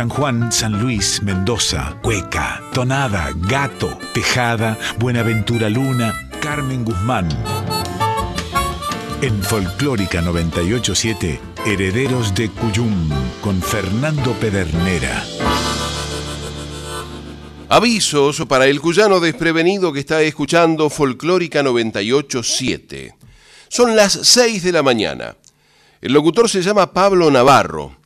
San Juan, San Luis, Mendoza, Cueca, Tonada, Gato, Tejada, Buenaventura Luna, Carmen Guzmán. En Folclórica 987, Herederos de Cuyum, con Fernando Pedernera. Avisos para el cuyano desprevenido que está escuchando Folclórica 987. Son las 6 de la mañana. El locutor se llama Pablo Navarro.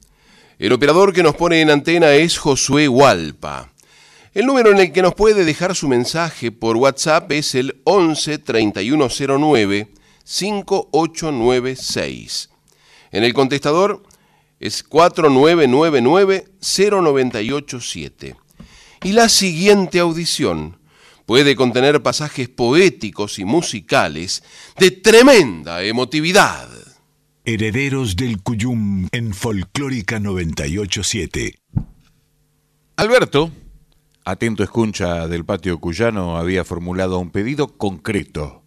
El operador que nos pone en antena es Josué Hualpa. El número en el que nos puede dejar su mensaje por WhatsApp es el 11 3109 5896. En el contestador es 4999 0987. Y la siguiente audición puede contener pasajes poéticos y musicales de tremenda emotividad. Herederos del Cuyum en Folclórica 987. Alberto, atento escucha del patio cuyano, había formulado un pedido concreto.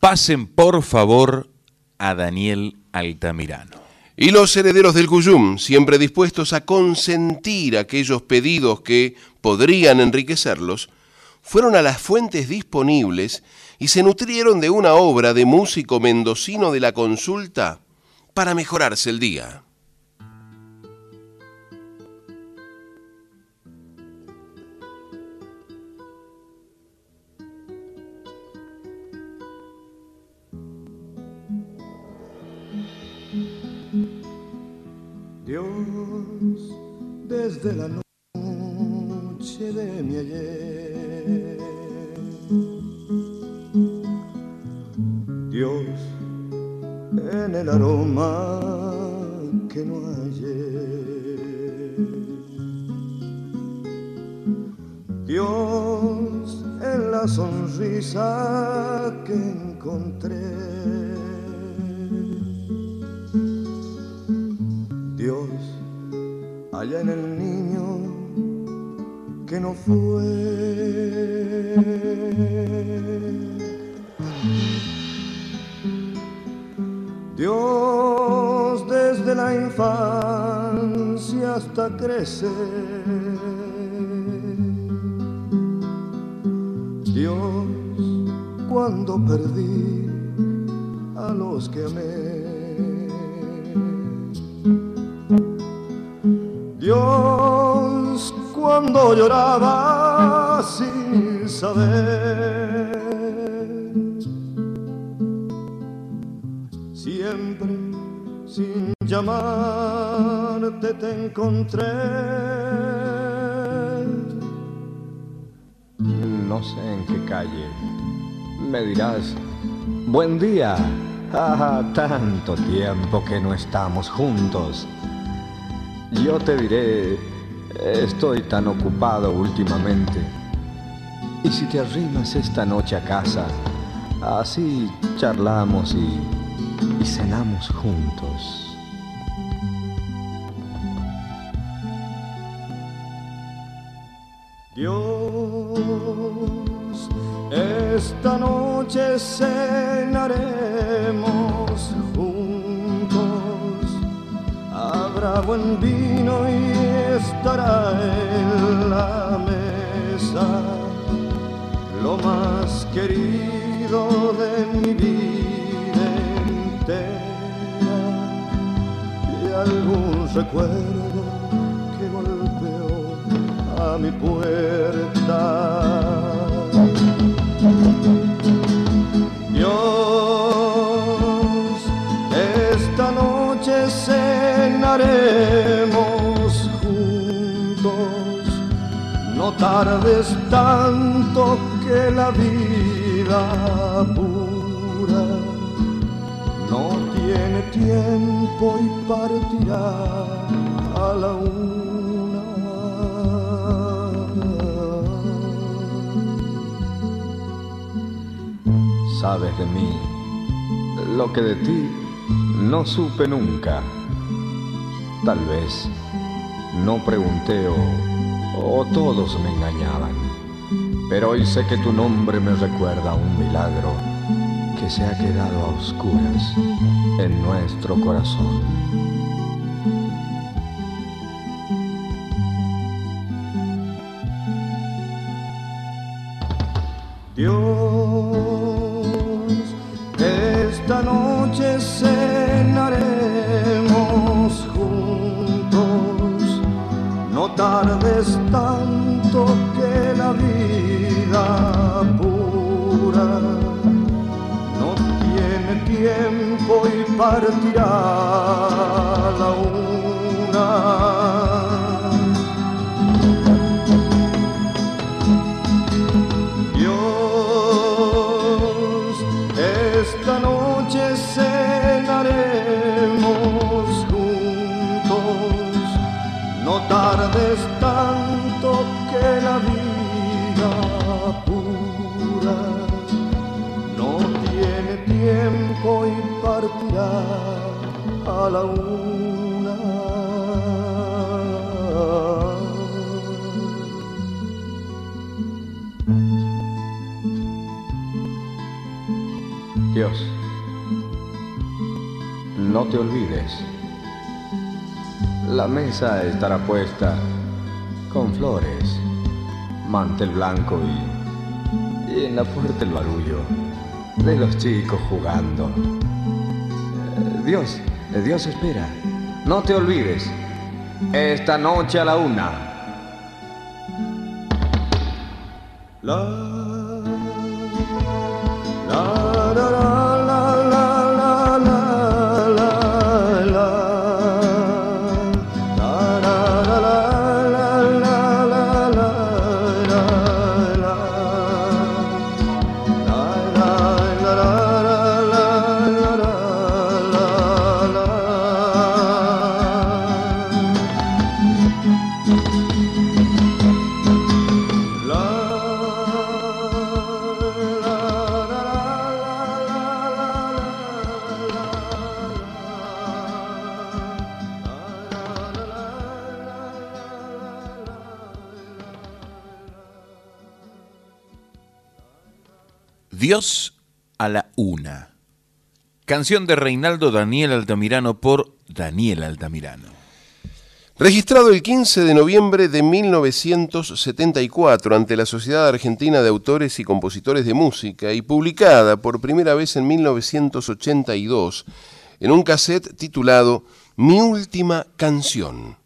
Pasen por favor a Daniel Altamirano. Y los herederos del Cuyum, siempre dispuestos a consentir aquellos pedidos que podrían enriquecerlos, fueron a las fuentes disponibles y se nutrieron de una obra de músico mendocino de la consulta para mejorarse el día. Dios, desde la noche de mi ayer, Dios, en el aroma que no hallé. Dios, en la sonrisa que encontré. Dios, allá en el niño que no fue. Dios desde la infancia hasta crecer. Dios cuando perdí a los que amé. Dios cuando lloraba sin saber. Siempre sin llamarte te encontré. No sé en qué calle. Me dirás, buen día. Ah, tanto tiempo que no estamos juntos. Yo te diré, estoy tan ocupado últimamente. Y si te arrimas esta noche a casa, así charlamos y, y cenamos juntos. Dios, esta noche cenaremos juntos. Habrá buen vino y estará en la mesa lo más querido de mi vida entera y algún recuerdo que golpeó a mi puerta. Dios, esta noche cenaremos juntos. No tardes tanto que la vida tiempo y partirá a la una. Sabes de mí lo que de ti no supe nunca. Tal vez no pregunté o, o todos me engañaban. Pero hoy sé que tu nombre me recuerda a un milagro que se ha quedado a oscuras en nuestro corazón. Con flores, mantel blanco y, y en la puerta el barullo de los chicos jugando. Eh, Dios, Dios espera. No te olvides. Esta noche a la una. A la una. Canción de Reinaldo Daniel Altamirano por Daniel Altamirano. Registrado el 15 de noviembre de 1974 ante la Sociedad Argentina de Autores y Compositores de Música y publicada por primera vez en 1982 en un cassette titulado Mi última canción.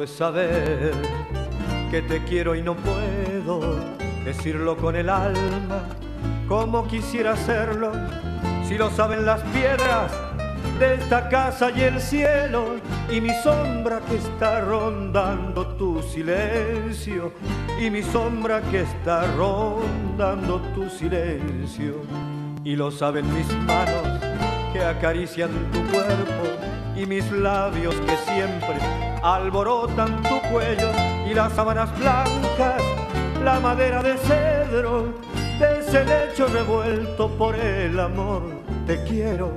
Es saber que te quiero y no puedo decirlo con el alma como quisiera hacerlo. Si lo saben las piedras de esta casa y el cielo y mi sombra que está rondando tu silencio y mi sombra que está rondando tu silencio y lo saben mis manos que acarician tu cuerpo y mis labios que siempre alborotan tu cuello y las sábanas blancas, la madera de cedro, de ese lecho revuelto por el amor, te quiero,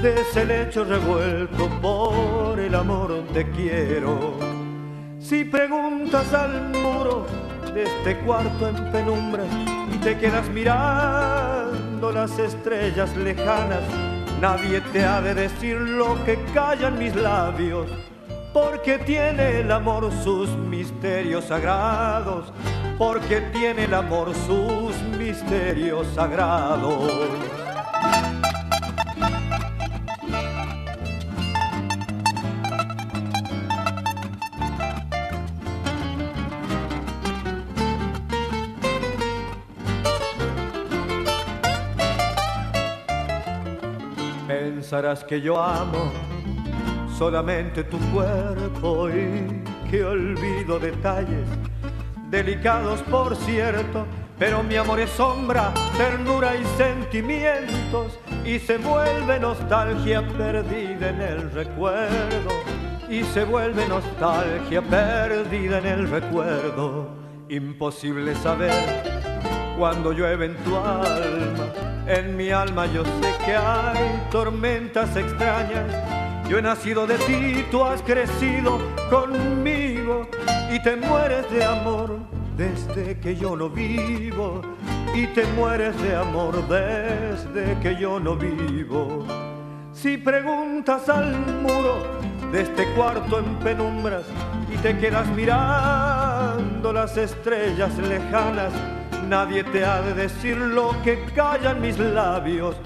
de ese lecho revuelto por el amor, te quiero. Si preguntas al muro de este cuarto en penumbra y te quedas mirando las estrellas lejanas, nadie te ha de decir lo que callan mis labios, porque tiene el amor sus misterios sagrados, porque tiene el amor sus misterios sagrados. Pensarás que yo amo solamente tu cuerpo y que olvido detalles delicados por cierto, pero mi amor es sombra, ternura y sentimientos y se vuelve nostalgia perdida en el recuerdo y se vuelve nostalgia perdida en el recuerdo. Imposible saber cuando llueve en tu alma. En mi alma yo sé que hay tormentas extrañas. Yo he nacido de ti, tú has crecido conmigo y te mueres de amor desde que yo no vivo y te mueres de amor desde que yo no vivo. Si preguntas al muro de este cuarto en penumbras y te quedas mirando las estrellas lejanas, nadie te ha de decir lo que callan mis labios,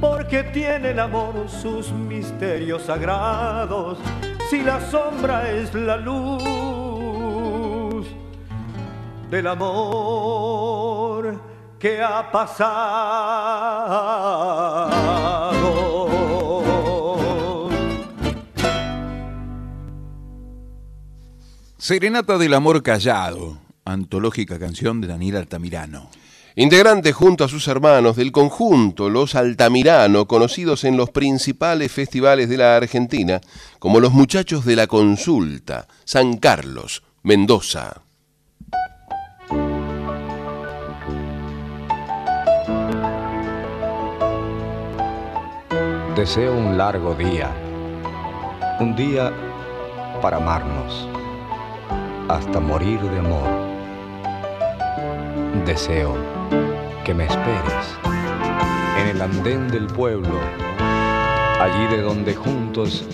porque tiene el amor sus misterios sagrados. Si la sombra es la luz del amor que ha pasado. Serenata del Amor Callado, antológica canción de Daniel Altamirano. Integrante junto a sus hermanos del conjunto Los Altamirano, conocidos en los principales festivales de la Argentina, como los muchachos de la Consulta, San Carlos, Mendoza. Deseo un largo día, un día para amarnos hasta morir de amor. Deseo que me esperes en el andén del pueblo, allí de donde juntos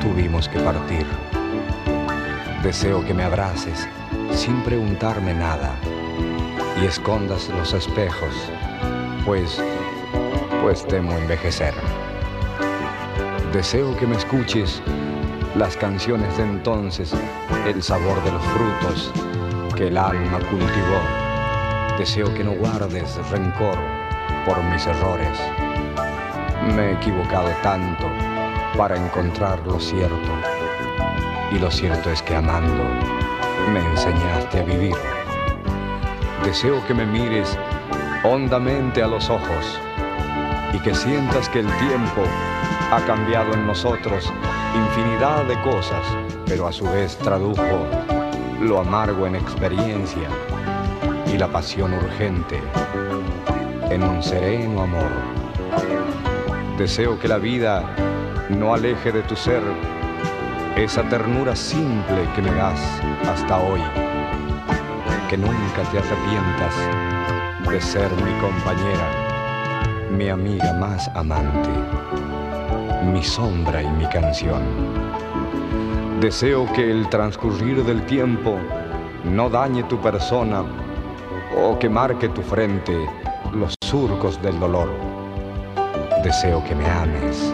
tuvimos que partir. Deseo que me abraces sin preguntarme nada y escondas los espejos, pues, pues temo envejecer. Deseo que me escuches las canciones de entonces, el sabor de los frutos que el alma cultivó. Deseo que no guardes rencor por mis errores. Me he equivocado tanto para encontrar lo cierto. Y lo cierto es que amando me enseñaste a vivir. Deseo que me mires hondamente a los ojos y que sientas que el tiempo ha cambiado en nosotros infinidad de cosas, pero a su vez tradujo lo amargo en experiencia y la pasión urgente en un sereno amor. Deseo que la vida no aleje de tu ser esa ternura simple que me das hasta hoy, que nunca te arrepientas de ser mi compañera, mi amiga más amante mi sombra y mi canción. Deseo que el transcurrir del tiempo no dañe tu persona o que marque tu frente los surcos del dolor. Deseo que me ames,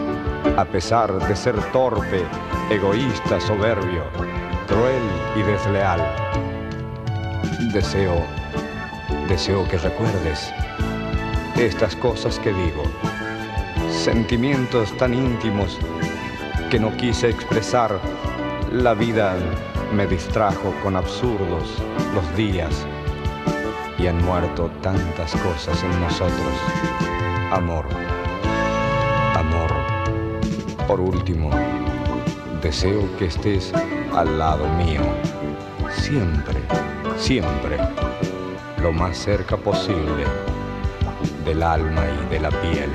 a pesar de ser torpe, egoísta, soberbio, cruel y desleal. Deseo, deseo que recuerdes estas cosas que digo sentimientos tan íntimos que no quise expresar. La vida me distrajo con absurdos los días y han muerto tantas cosas en nosotros. Amor, amor. Por último, deseo que estés al lado mío, siempre, siempre, lo más cerca posible del alma y de la piel.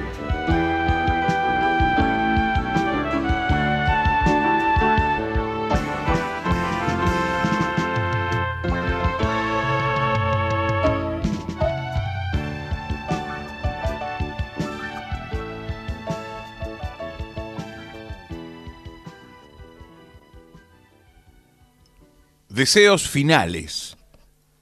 Deseos Finales.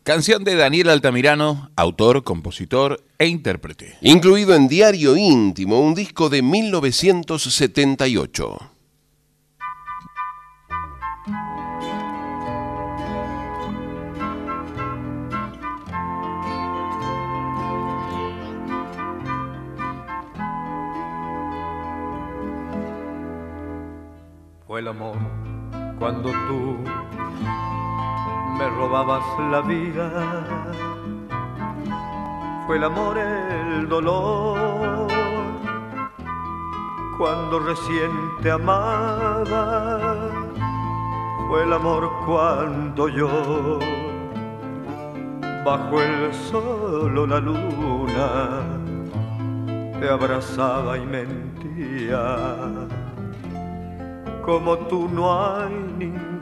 Canción de Daniel Altamirano, autor, compositor e intérprete. Incluido en Diario Íntimo, un disco de 1978. Fue el amor cuando tú me robabas la vida. Fue el amor el dolor cuando recién te amaba. Fue el amor cuando yo bajo el sol o la luna te abrazaba y mentía. Como tú no hay ninguna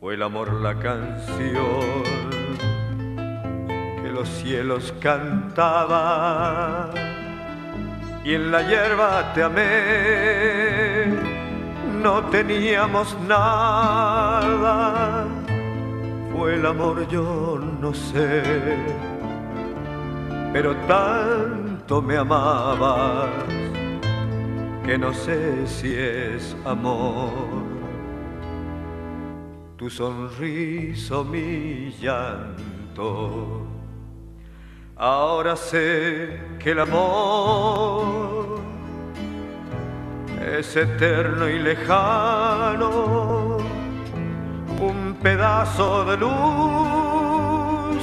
Fue el amor la canción que los cielos cantaban y en la hierba te amé. No teníamos nada, fue el amor yo no sé, pero tanto me amabas que no sé si es amor. Tu sonriso, mi llanto. Ahora sé que el amor es eterno y lejano, un pedazo de luz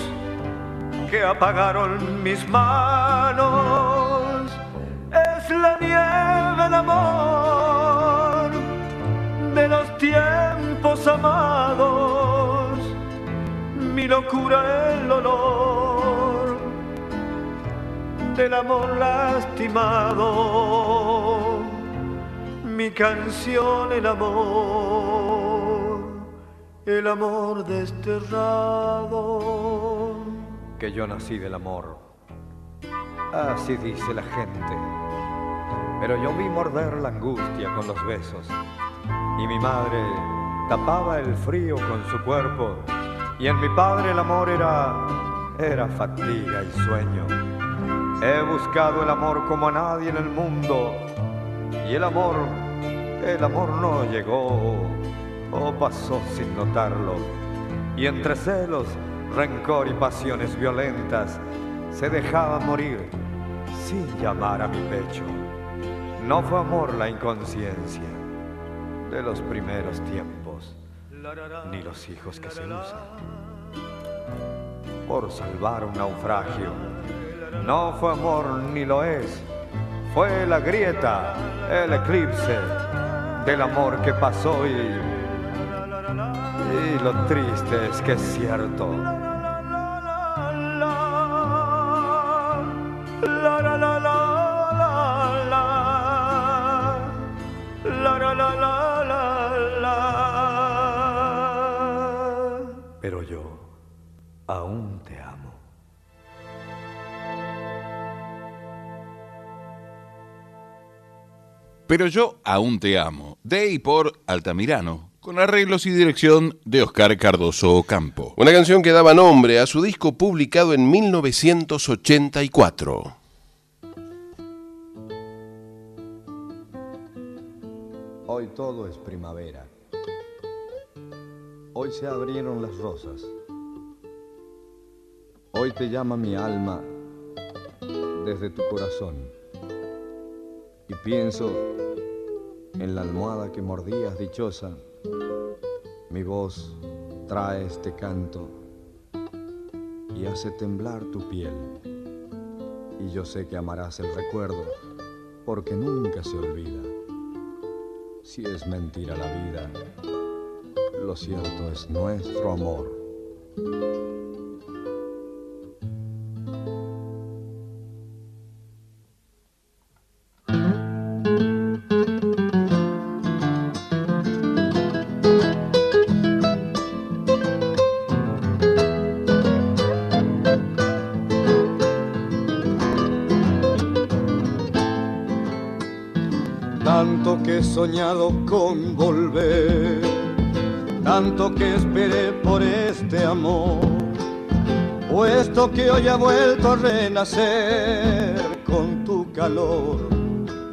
que apagaron mis manos, es la nieve del amor de los tiempos amados, mi locura el dolor del amor lastimado mi canción el amor, el amor desterrado. Que yo nací del amor, así dice la gente. Pero yo vi morder la angustia con los besos y mi madre tapaba el frío con su cuerpo y en mi padre el amor era, era fatiga y sueño. He buscado el amor como a nadie en el mundo y el amor el amor no llegó o pasó sin notarlo. Y entre celos, rencor y pasiones violentas, se dejaba morir sin llamar a mi pecho. No fue amor la inconsciencia de los primeros tiempos, ni los hijos que se usan. Por salvar un naufragio, no fue amor ni lo es, fue la grieta, el eclipse del amor que pasó y, y lo triste es que es cierto. Pero yo aún te amo. Pero yo aún te amo, de y por Altamirano, con arreglos y dirección de Oscar Cardoso Campo. Una canción que daba nombre a su disco publicado en 1984. Hoy todo es primavera. Hoy se abrieron las rosas. Hoy te llama mi alma desde tu corazón. Y pienso en la almohada que mordías dichosa. Mi voz trae este canto y hace temblar tu piel. Y yo sé que amarás el recuerdo porque nunca se olvida. Si es mentira la vida, lo cierto es nuestro amor. Tanto que he soñado con volver, tanto que esperé por este amor, puesto que hoy ha vuelto a renacer con tu calor,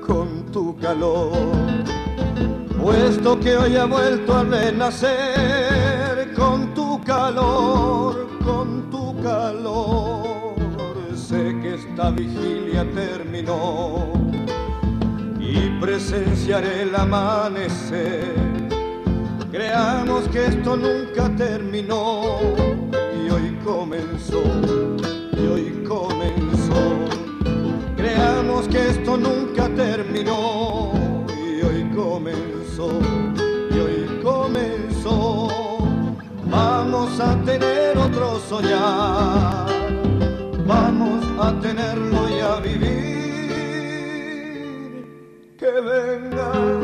con tu calor, puesto que hoy ha vuelto a renacer con tu calor, con tu calor, sé que esta vigilia terminó y presenciaré el amanecer. Creamos que esto nunca terminó. Y hoy comenzó, y hoy comenzó. Creamos que esto nunca terminó. Y hoy comenzó, y hoy comenzó. Vamos a tener otro soñar, vamos a tenerlo y a vivir. Que venga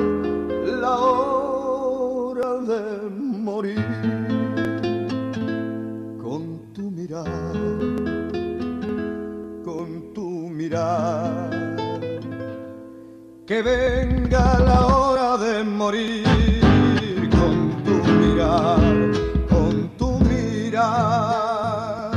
que venga la hora de morir con tu mirar, con tu mirar.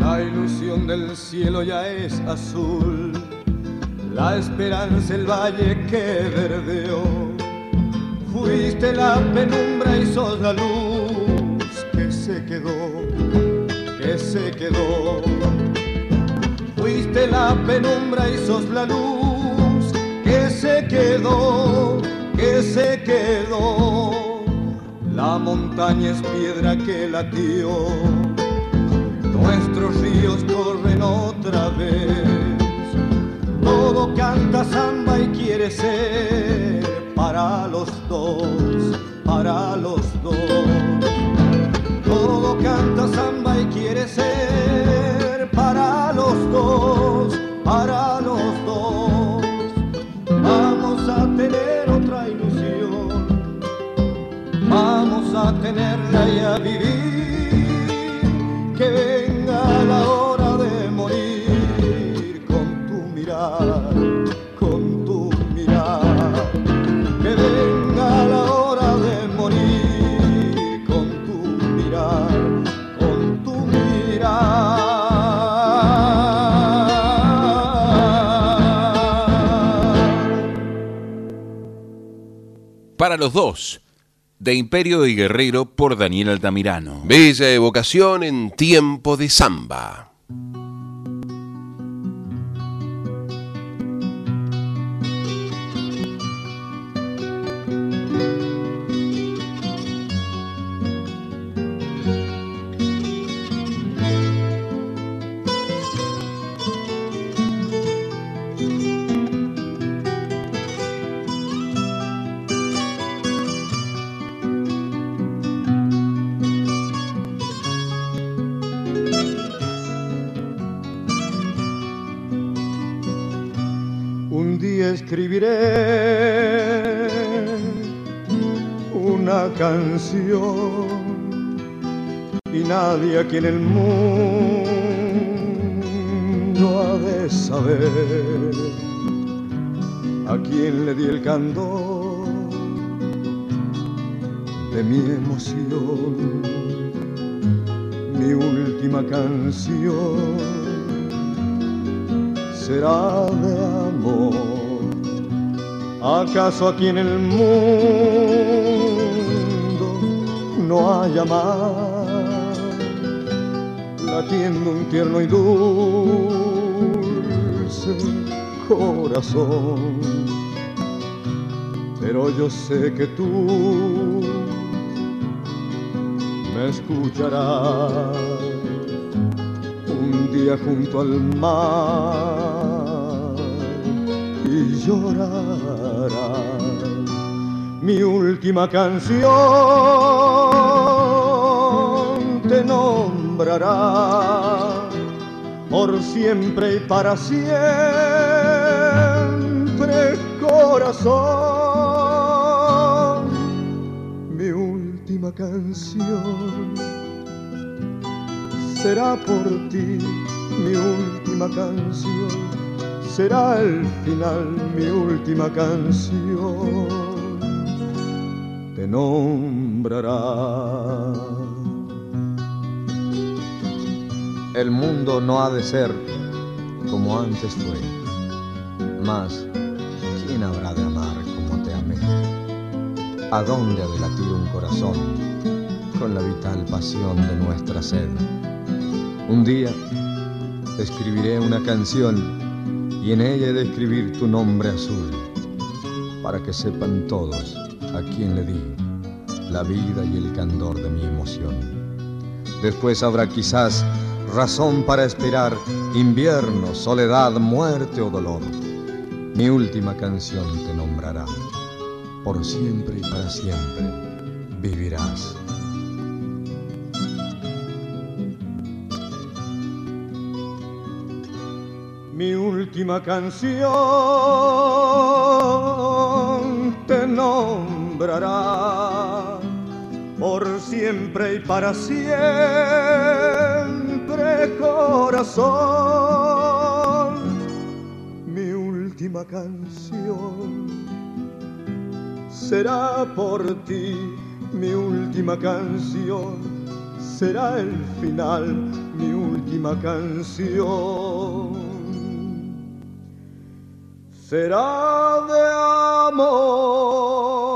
La ilusión del cielo ya es azul la esperanza el valle que verdeó. Fuiste la penumbra y sos la luz que se quedó, que se quedó. Fuiste la penumbra y sos la luz que se quedó, que se quedó. La montaña es piedra que latió, nuestros ríos corren otra vez todo canta samba y quiere ser para los dos, para los dos. Todo canta samba y quiere ser para los dos, para los dos. Vamos a tener otra ilusión, vamos a tenerla y a vivir. Los dos, de Imperio y Guerrero por Daniel Altamirano. Bella evocación en tiempo de samba. Escribiré una canción y nadie aquí en el mundo ha de saber a quién le di el candor de mi emoción, mi última canción será de amor. ¿Acaso aquí en el mundo no haya más latiendo un tierno y dulce corazón? Pero yo sé que tú me escucharás un día junto al mar y llorará mi última canción te nombrará por siempre y para siempre corazón. Mi última canción será por ti mi última canción, será el final mi última canción, nombrará. El mundo no ha de ser como antes fue, mas ¿quién habrá de amar como te amé? ¿A dónde ha un corazón con la vital pasión de nuestra sed? Un día escribiré una canción y en ella he de escribir tu nombre azul para que sepan todos a quién le di la vida y el candor de mi emoción. Después habrá quizás razón para esperar invierno, soledad, muerte o dolor. Mi última canción te nombrará. Por siempre y para siempre vivirás. Mi última canción te nombrará siempre y para siempre, corazón. Mi última canción será por ti, mi última canción será el final, mi última canción será de amor.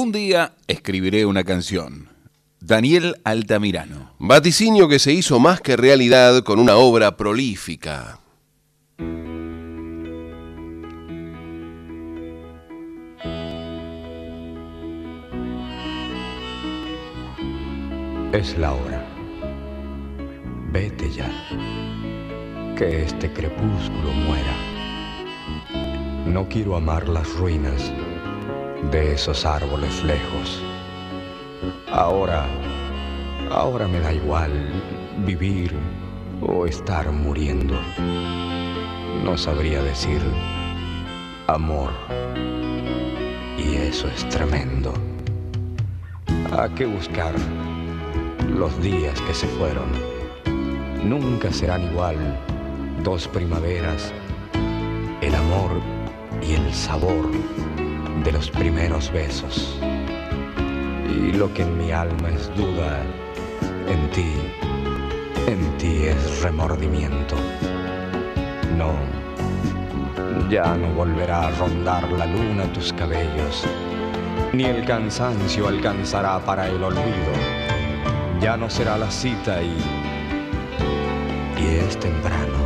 Un día escribiré una canción. Daniel Altamirano. Vaticinio que se hizo más que realidad con una obra prolífica. Es la hora. Vete ya. Que este crepúsculo muera. No quiero amar las ruinas de esos árboles lejos. Ahora, ahora me da igual vivir o estar muriendo. No sabría decir amor. Y eso es tremendo. ¿A qué buscar? los días que se fueron. Nunca serán igual dos primaveras, el amor y el sabor de los primeros besos. Y lo que en mi alma es duda, en ti, en ti es remordimiento. No, ya no volverá a rondar la luna tus cabellos, ni el cansancio alcanzará para el olvido ya no será la cita y... y es temprano,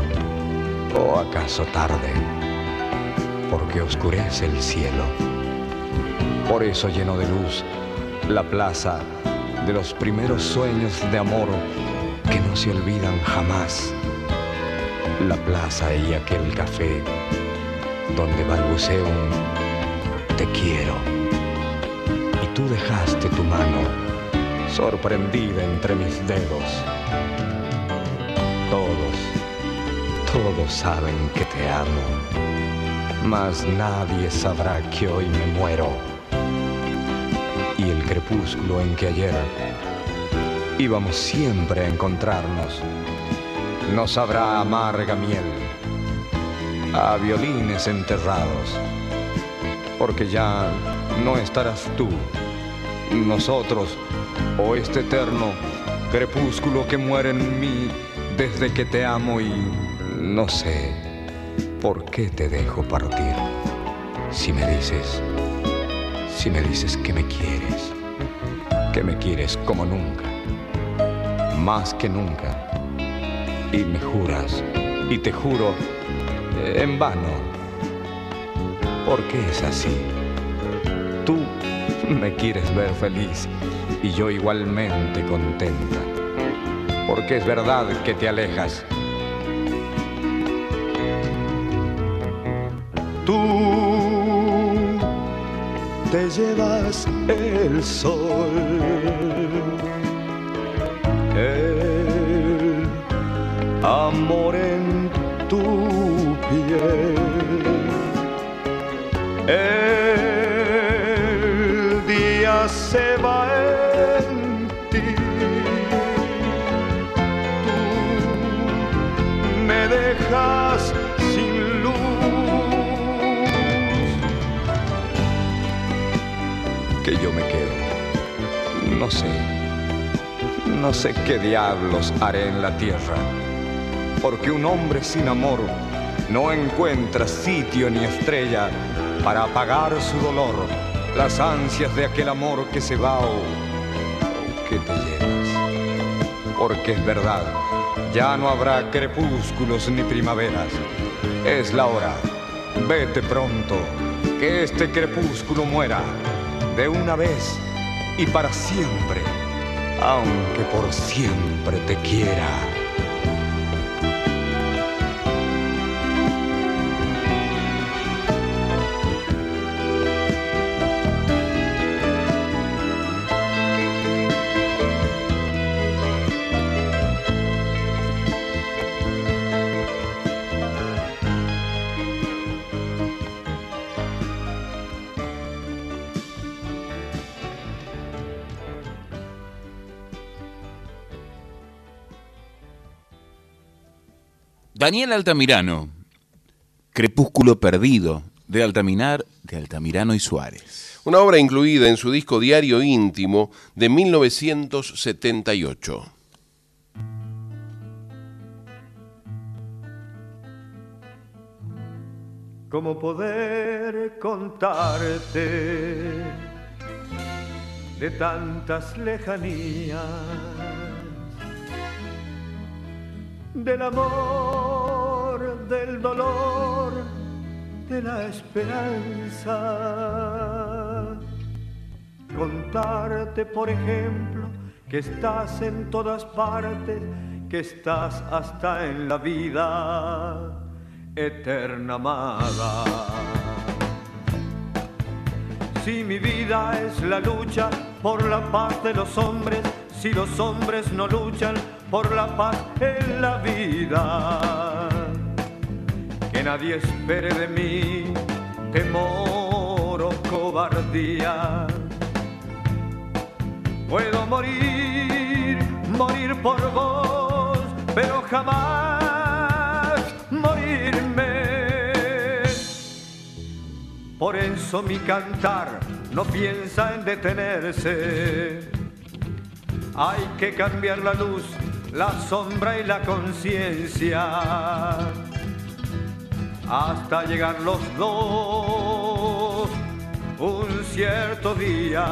o acaso tarde, porque oscurece el cielo. Por eso lleno de luz la plaza de los primeros sueños de amor que no se olvidan jamás. La plaza y aquel café donde balbuceo un te quiero. Y tú dejaste tu mano sorprendida entre mis dedos. Todos, todos saben que te amo, mas nadie sabrá que hoy me muero. El crepúsculo en que ayer íbamos siempre a encontrarnos, no sabrá amarga miel a violines enterrados, porque ya no estarás tú, nosotros o este eterno crepúsculo que muere en mí desde que te amo y no sé por qué te dejo partir. Si me dices, si me dices que me quieres, que me quieres como nunca, más que nunca, y me juras, y te juro, en vano, porque es así. Tú me quieres ver feliz y yo igualmente contenta, porque es verdad que te alejas. Tú te llevas el sol, el amor en tu piel. No sé. No sé qué diablos haré en la tierra. Porque un hombre sin amor no encuentra sitio ni estrella para apagar su dolor, las ansias de aquel amor que se va o, que te llevas. Porque es verdad ya no habrá crepúsculos ni primaveras. Es la hora. Vete pronto. Que este crepúsculo muera de una vez y para siempre. Aunque por siempre te quiera. Daniel Altamirano, Crepúsculo Perdido, de Altaminar, de Altamirano y Suárez. Una obra incluida en su disco Diario Íntimo de 1978. ¿Cómo poder contarte de tantas lejanías? Del amor, del dolor, de la esperanza. Contarte, por ejemplo, que estás en todas partes, que estás hasta en la vida eterna amada. Si mi vida es la lucha por la paz de los hombres, si los hombres no luchan por la paz en la vida, que nadie espere de mí temor o cobardía. Puedo morir, morir por vos, pero jamás morirme. Por eso mi cantar no piensa en detenerse. Hay que cambiar la luz, la sombra y la conciencia. Hasta llegar los dos un cierto día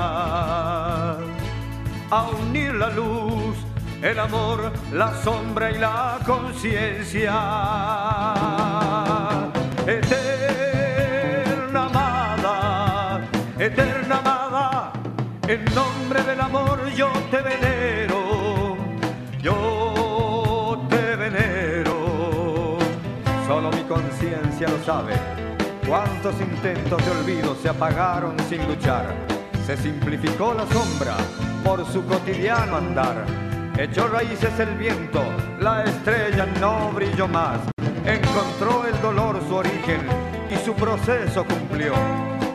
a unir la luz, el amor, la sombra y la conciencia. Eterna amada, eterna amada, en nombre del amor yo te venero, conciencia lo sabe. Cuántos intentos de olvido se apagaron sin luchar. Se simplificó la sombra por su cotidiano andar. Echó raíces el viento, la estrella no brilló más. Encontró el dolor su origen y su proceso cumplió.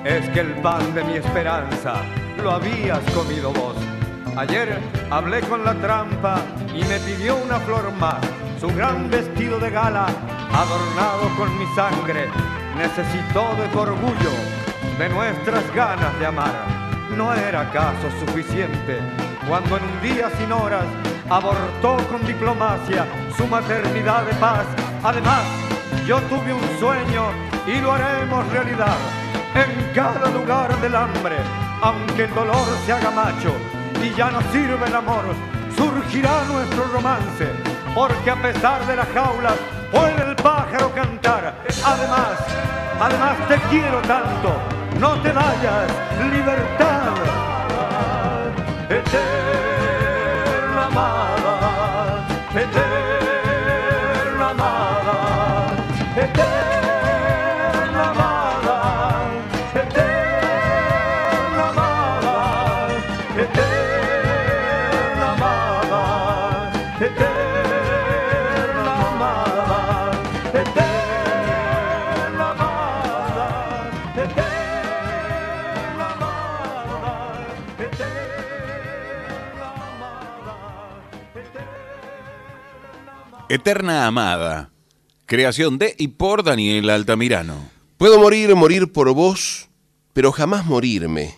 Es que el pan de mi esperanza lo habías comido vos. Ayer hablé con la trampa y me pidió una flor más. Su gran vestido de gala, adornado con mi sangre, necesitó de tu orgullo, de nuestras ganas de amar no era acaso suficiente cuando en un día sin horas abortó con diplomacia su maternidad de paz. Además, yo tuve un sueño y lo haremos realidad. En cada lugar del hambre, aunque el dolor se haga macho y ya no sirve el amor, surgirá nuestro romance, porque a pesar de las jaulas puede el pájaro cantar. Además, además te quiero tanto no te vayas, libertad, eterna amada, Eterna Amada, creación de y por Daniel Altamirano. Puedo morir, morir por vos, pero jamás morirme.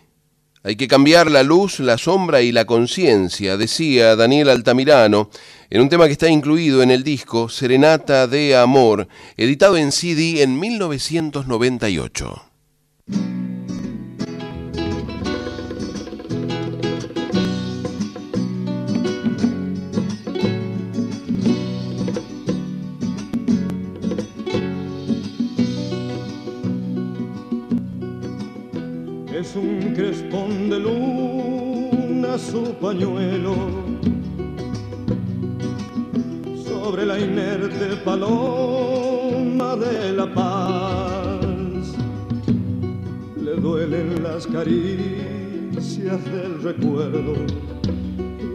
Hay que cambiar la luz, la sombra y la conciencia, decía Daniel Altamirano, en un tema que está incluido en el disco Serenata de Amor, editado en CD en 1998. Su pañuelo sobre la inerte paloma de la paz. Le duelen las caricias del recuerdo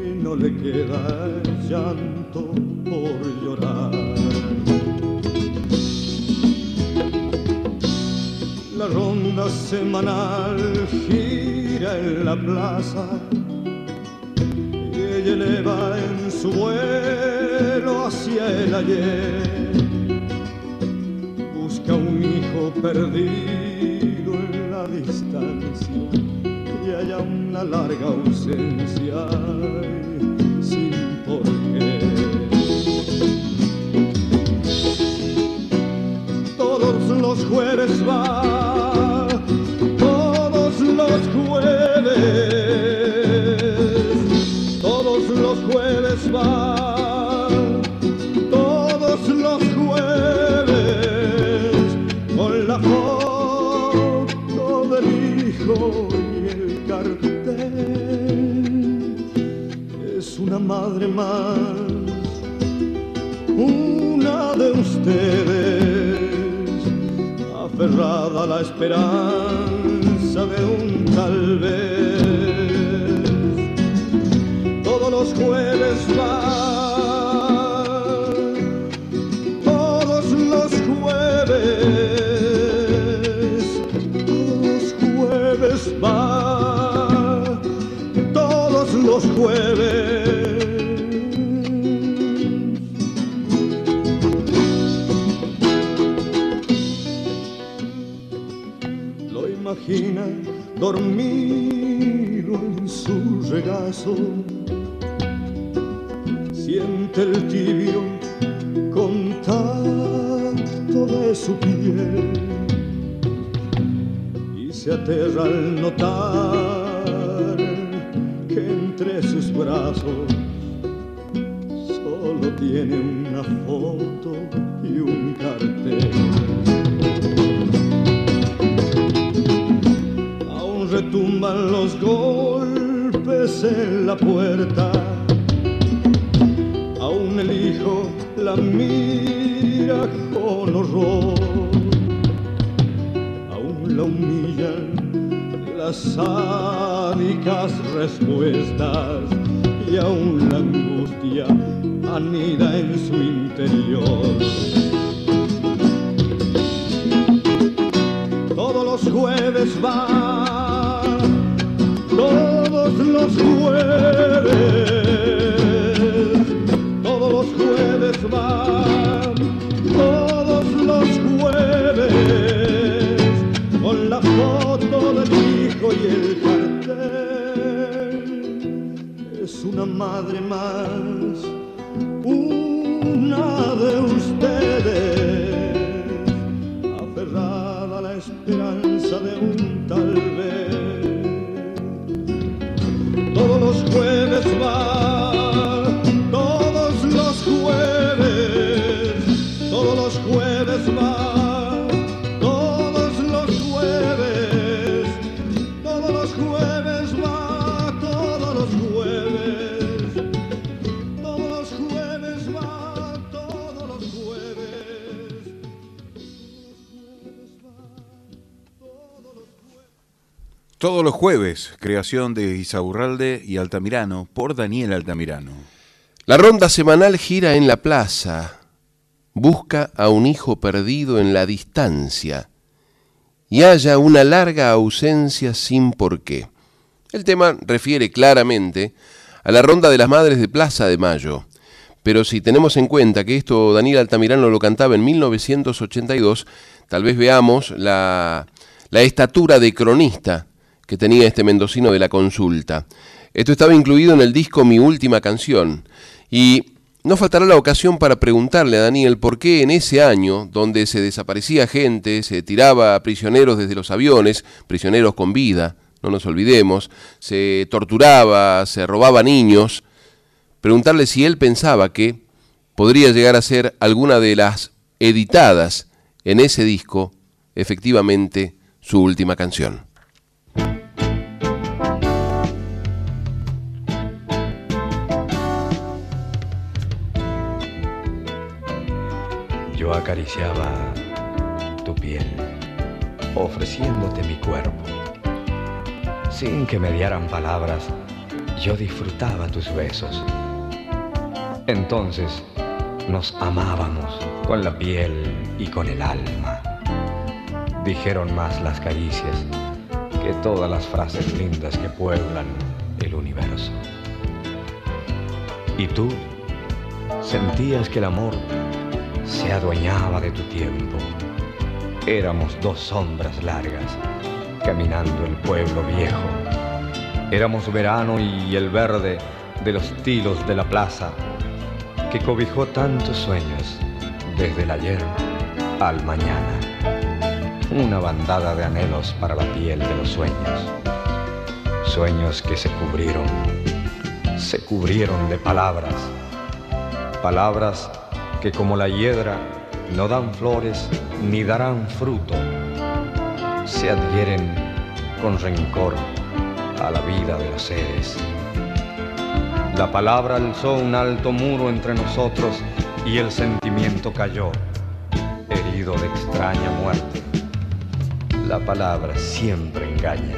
y no le queda llanto por llorar. La ronda semanal gira en la plaza y eleva en su vuelo hacia el ayer. Busca un hijo perdido en la distancia y haya una larga ausencia sin por qué. Todos los jueves va Una madre más, una de ustedes, aferrada a la esperanza de un tal vez. Todos los jueves va, Imagina dormido en su regazo, siente el tibio contacto de su piel y se aterra al notar que entre sus brazos solo tiene una foto y un cartel. Retumban los golpes en la puerta. Aún el hijo la mira con horror. Aún la humillan las sádicas respuestas y aún la angustia anida en su interior. todos los jueves va, los jueves, todos los jueves va, todos los jueves, con la foto del hijo y el cartel. Es una madre más, una de ustedes Todos los Todos los jueves, creación de Isaurralde y Altamirano por Daniel Altamirano. La ronda semanal gira en la plaza, busca a un hijo perdido en la distancia y halla una larga ausencia sin por qué. El tema refiere claramente a la ronda de las madres de Plaza de Mayo, pero si tenemos en cuenta que esto Daniel Altamirano lo cantaba en 1982, tal vez veamos la, la estatura de cronista que tenía este mendocino de la consulta. Esto estaba incluido en el disco Mi Última Canción. Y no faltará la ocasión para preguntarle a Daniel por qué en ese año, donde se desaparecía gente, se tiraba a prisioneros desde los aviones, prisioneros con vida, no nos olvidemos, se torturaba, se robaba niños, preguntarle si él pensaba que podría llegar a ser alguna de las editadas en ese disco, efectivamente, su última canción. Acariciaba tu piel, ofreciéndote mi cuerpo. Sin que me dieran palabras, yo disfrutaba tus besos. Entonces nos amábamos con la piel y con el alma. Dijeron más las caricias que todas las frases lindas que pueblan el universo. Y tú sentías que el amor se adueñaba de tu tiempo Éramos dos sombras largas, caminando el pueblo viejo. Éramos verano y el verde de los tilos de la plaza, que cobijó tantos sueños desde el ayer al mañana. Una bandada de anhelos para la piel de los sueños. Sueños que se cubrieron, se cubrieron de palabras. Palabras que como la hiedra no dan flores ni darán fruto. Se adhieren con rencor a la vida de los seres. La palabra alzó un alto muro entre nosotros y el sentimiento cayó, herido de extraña muerte. La palabra siempre engaña,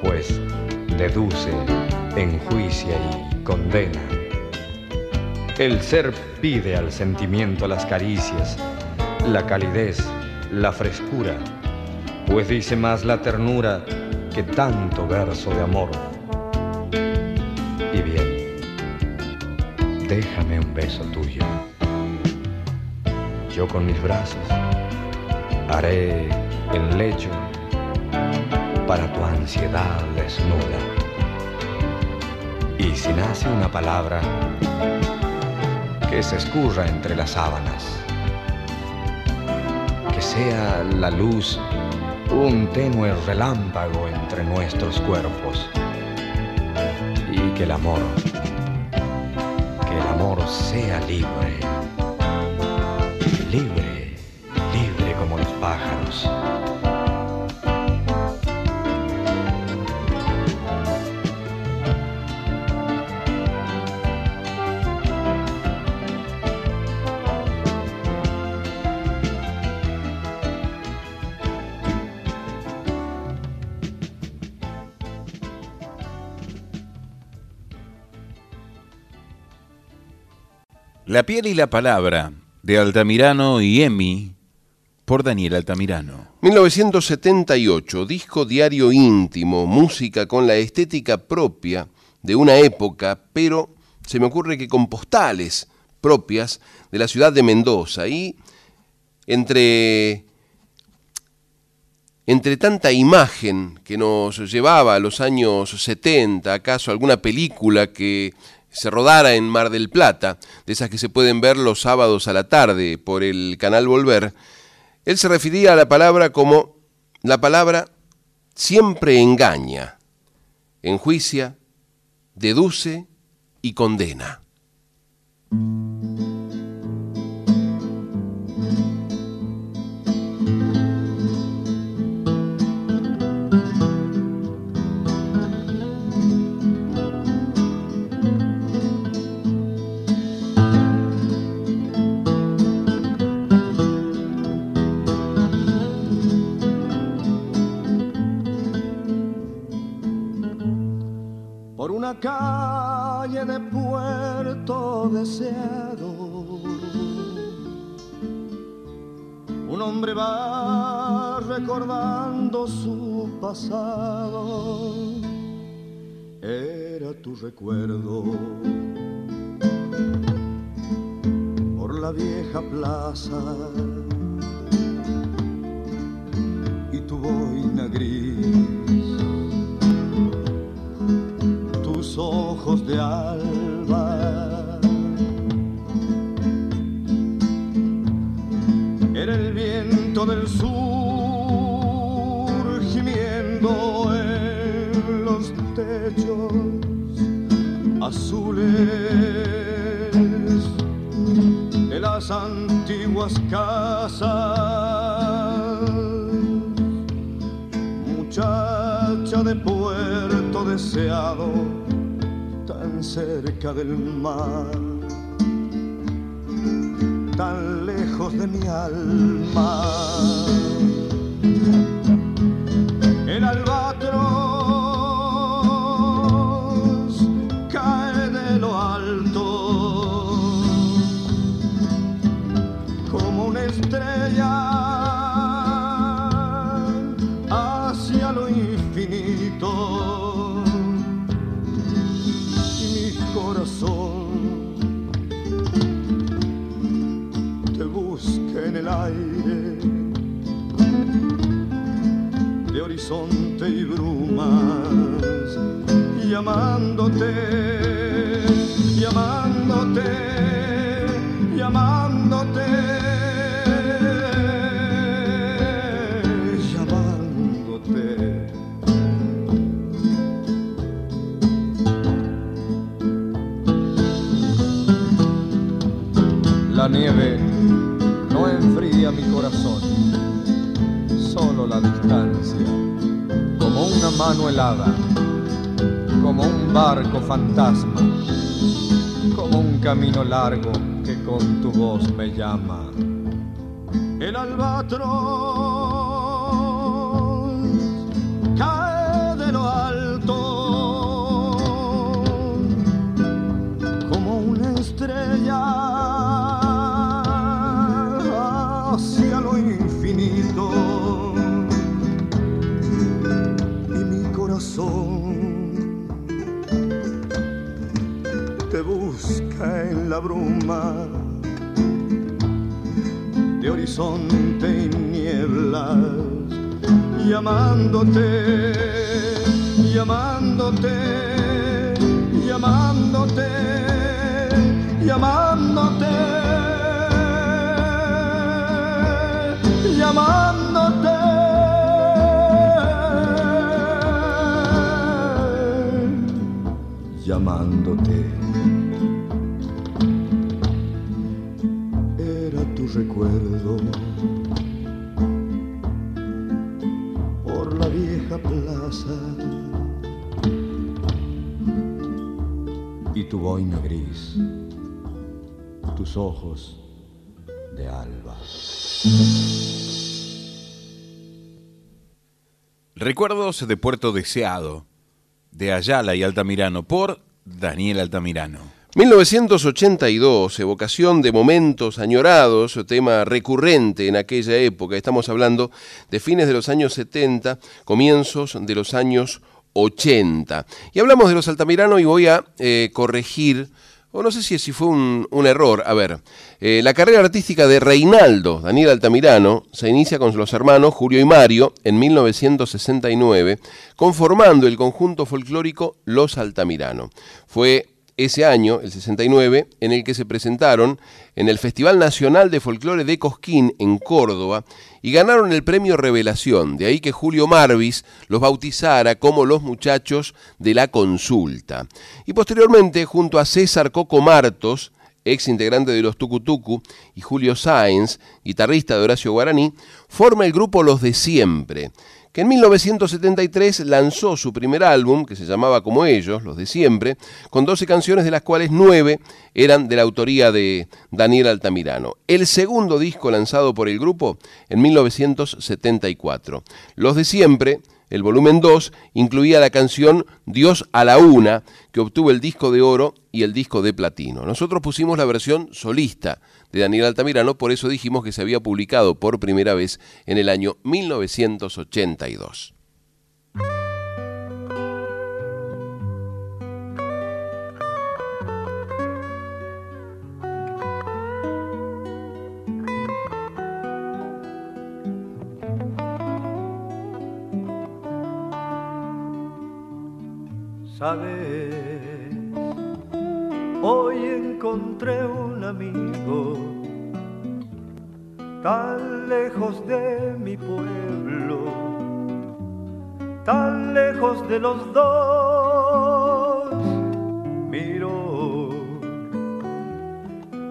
pues deduce, enjuicia y condena. El ser pide al sentimiento las caricias, la calidez, la frescura, pues dice más la ternura que tanto verso de amor. Y bien, déjame un beso tuyo. Yo con mis brazos haré el lecho para tu ansiedad desnuda. Y si nace una palabra que se escurra entre las sábanas, que sea la luz un tenue relámpago entre nuestros cuerpos. Y que el amor sea libre, libre, libre La piel y la palabra, de Altamirano y Emi, por Daniel Altamirano. 1978, disco diario íntimo, música con la estética propia de una época, pero se me ocurre que con postales propias de la ciudad de Mendoza. Y entre, entre tanta imagen que nos llevaba a los años 70, acaso alguna película que se rodara en Mar del Plata, de esas que se pueden ver los sábados a la tarde por el canal Volver, él se refería a la palabra como la palabra siempre engaña, enjuicia, deduce y condena. Calle de puerto deseado. Un hombre va recordando su pasado. Era tu recuerdo por la vieja plaza y tu boina gris ojos de alba. Era el viento del sur gimiendo en los techos azules de las antiguas casas. Muchacha de puerto deseado cerca del mar, tan lejos de mi alma. Horizonte y brumas, llamándote, llamándote, llamándote. llamándote. La nieve no enfría mi corazón, como un barco fantasma, como un camino largo que con tu voz me llama. El albatros busca en la bruma de horizonte y nieblas, llamándote, llamándote, llamándote, llamándote, llamándote. Llamándote. Y tu boina gris, tus ojos de alba. Recuerdos de Puerto Deseado, de Ayala y Altamirano, por Daniel Altamirano. 1982, evocación de momentos añorados, tema recurrente en aquella época. Estamos hablando de fines de los años 70, comienzos de los años 80. Y hablamos de los Altamirano y voy a eh, corregir, o no sé si, si fue un, un error. A ver, eh, la carrera artística de Reinaldo, Daniel Altamirano, se inicia con los hermanos Julio y Mario en 1969, conformando el conjunto folclórico Los Altamirano. Fue ese año, el 69, en el que se presentaron en el Festival Nacional de Folclore de Cosquín, en Córdoba, y ganaron el premio Revelación. De ahí que Julio Marvis los bautizara como los muchachos de la consulta. Y posteriormente, junto a César Coco Martos, ex integrante de los Tucutucu, y Julio Sáenz, guitarrista de Horacio Guaraní, forma el grupo Los de Siempre que en 1973 lanzó su primer álbum, que se llamaba como ellos, Los de Siempre, con 12 canciones de las cuales 9 eran de la autoría de Daniel Altamirano. El segundo disco lanzado por el grupo en 1974. Los de Siempre, el volumen 2, incluía la canción Dios a la Una, que obtuvo el disco de oro y el disco de platino. Nosotros pusimos la versión solista de Daniel Altamirano, por eso dijimos que se había publicado por primera vez en el año 1982. Sabes, hoy encontré un amigo tan lejos de mi pueblo, tan lejos de los dos. Miro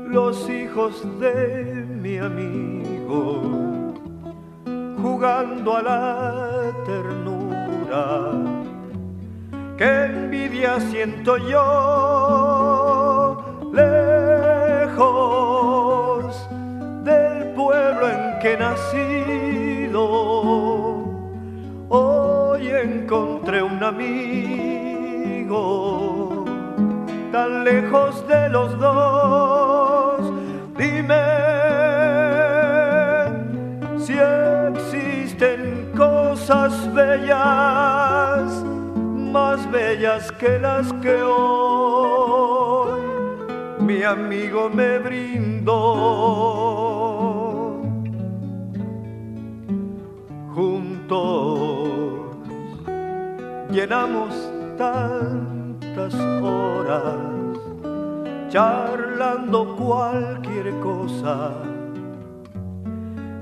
los hijos de mi amigo jugando a la ternura qué envidia siento yo lejos del pueblo en que he nacido. Hoy encontré un amigo tan lejos de los dos. Dime si existen cosas bellas más bellas que las que hoy mi amigo me brindó. Juntos llenamos tantas horas charlando cualquier cosa,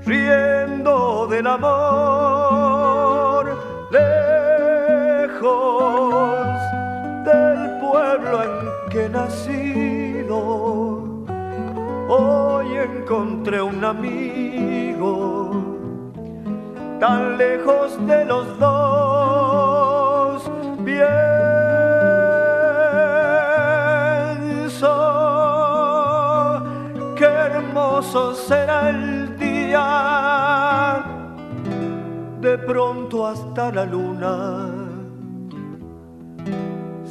riendo del amor, lejos del pueblo en que Hoy encontré un amigo tan lejos de los dos. Pienso qué hermoso será el día. De pronto hasta la luna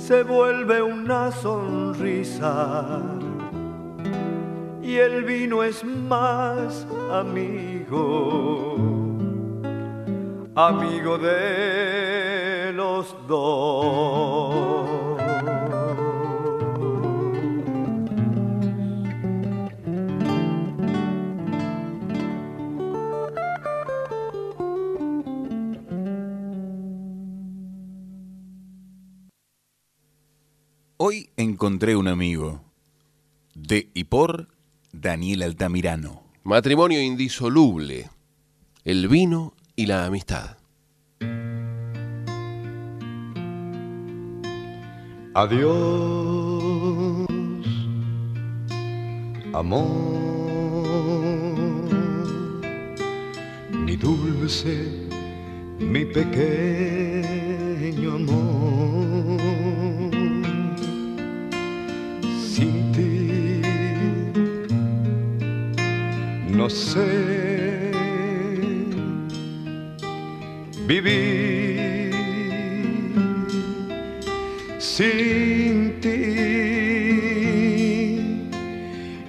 se vuelve una sonrisa y el vino es más amigo, amigo de los dos. Hoy encontré un amigo de y por Daniel Altamirano. Matrimonio indisoluble, el vino y la amistad. Adiós, amor, mi dulce, mi pequeño amor. No sé vivir sin ti.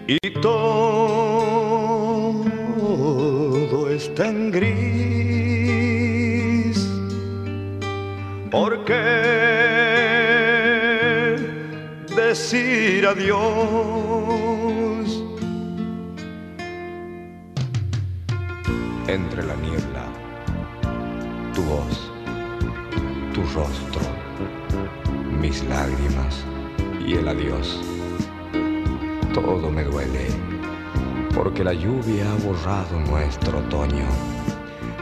Y todo está en gris porque decir adiós el adiós. Todo me duele, porque la lluvia ha borrado nuestro otoño,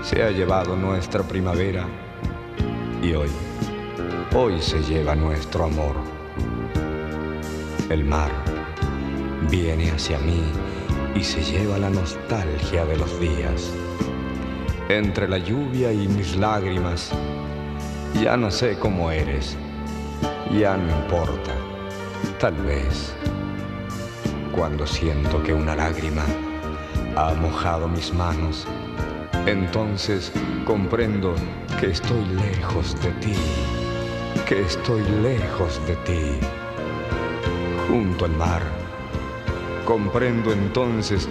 se ha llevado nuestra primavera y hoy, hoy se lleva nuestro amor. El mar viene hacia mí y se lleva la nostalgia de los días. Entre la lluvia y mis lágrimas, ya no sé cómo eres ya no importa. Tal vez cuando siento que una lágrima ha mojado mis manos, entonces comprendo que estoy lejos de ti, que estoy lejos de ti. Junto al mar, comprendo entonces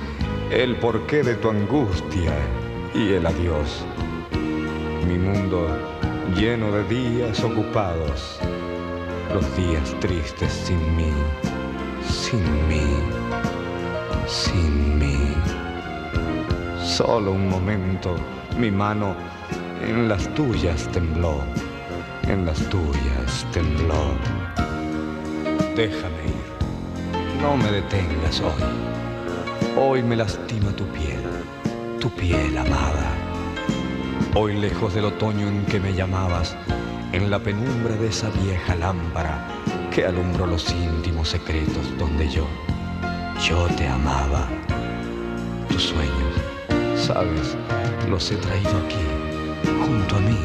el porqué de tu angustia y el adiós. Mi mundo lleno de días ocupados los días tristes sin mí, sin mí, sin mí. Solo un momento mi mano en las tuyas tembló, en las tuyas tembló. Déjame ir, no me detengas hoy. Hoy me lastima tu piel, tu piel amada. Hoy lejos del otoño en que me llamabas, en la penumbra de esa vieja lámpara que alumbró los íntimos secretos donde yo, yo te amaba. Tus sueños, sabes, los he traído aquí, junto a mí.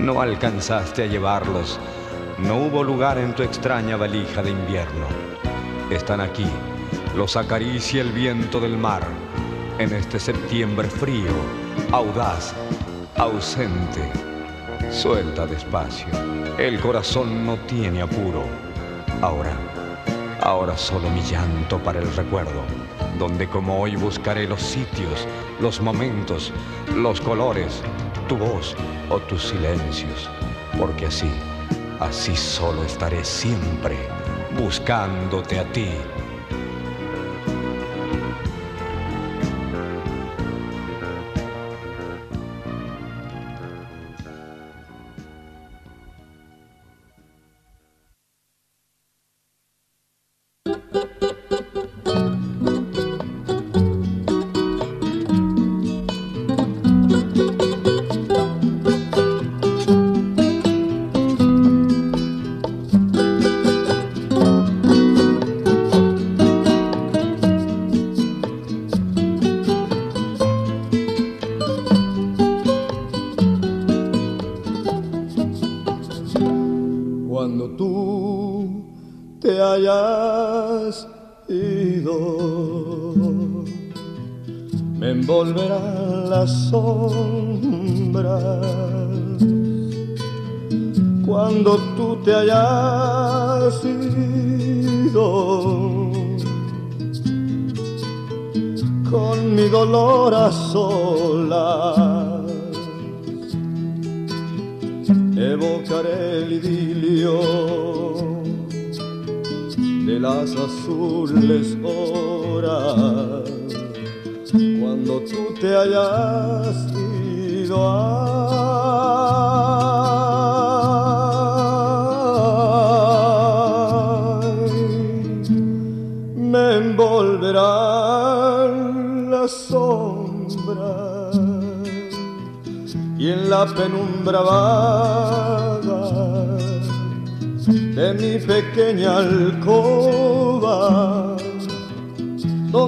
No alcanzaste a llevarlos, no hubo lugar en tu extraña valija de invierno. Están aquí, los acaricia el viento del mar, en este septiembre frío, audaz, ausente Suelta despacio, el corazón no tiene apuro. Ahora, ahora solo mi llanto para el recuerdo, donde como hoy buscaré los sitios, los momentos, los colores, tu voz o tus silencios, porque así, así solo estaré siempre buscándote a ti. Me envolverán las sombras cuando tú te hayas ido. Con mi dolor a solas evocaré el idilio de las azules horas cuando tú te hayas ido me envolverán las sombras y en la penumbra vaga de mi pequeña alcoba,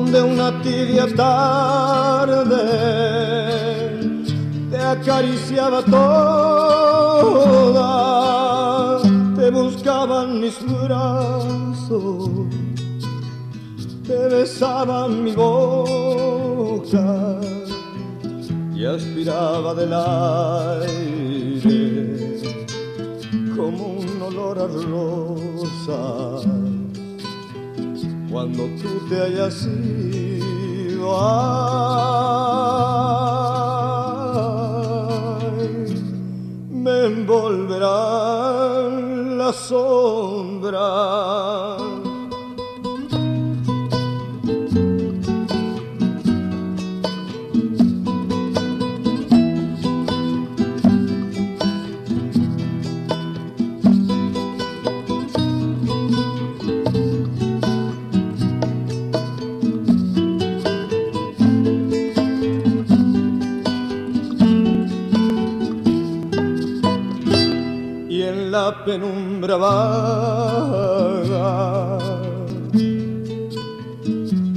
donde una tibia tarde te acariciaba toda, te buscaban mis brazos, te besaban mi boca y aspiraba del aire Cuando tú te hayas ido, me envolverán las sombras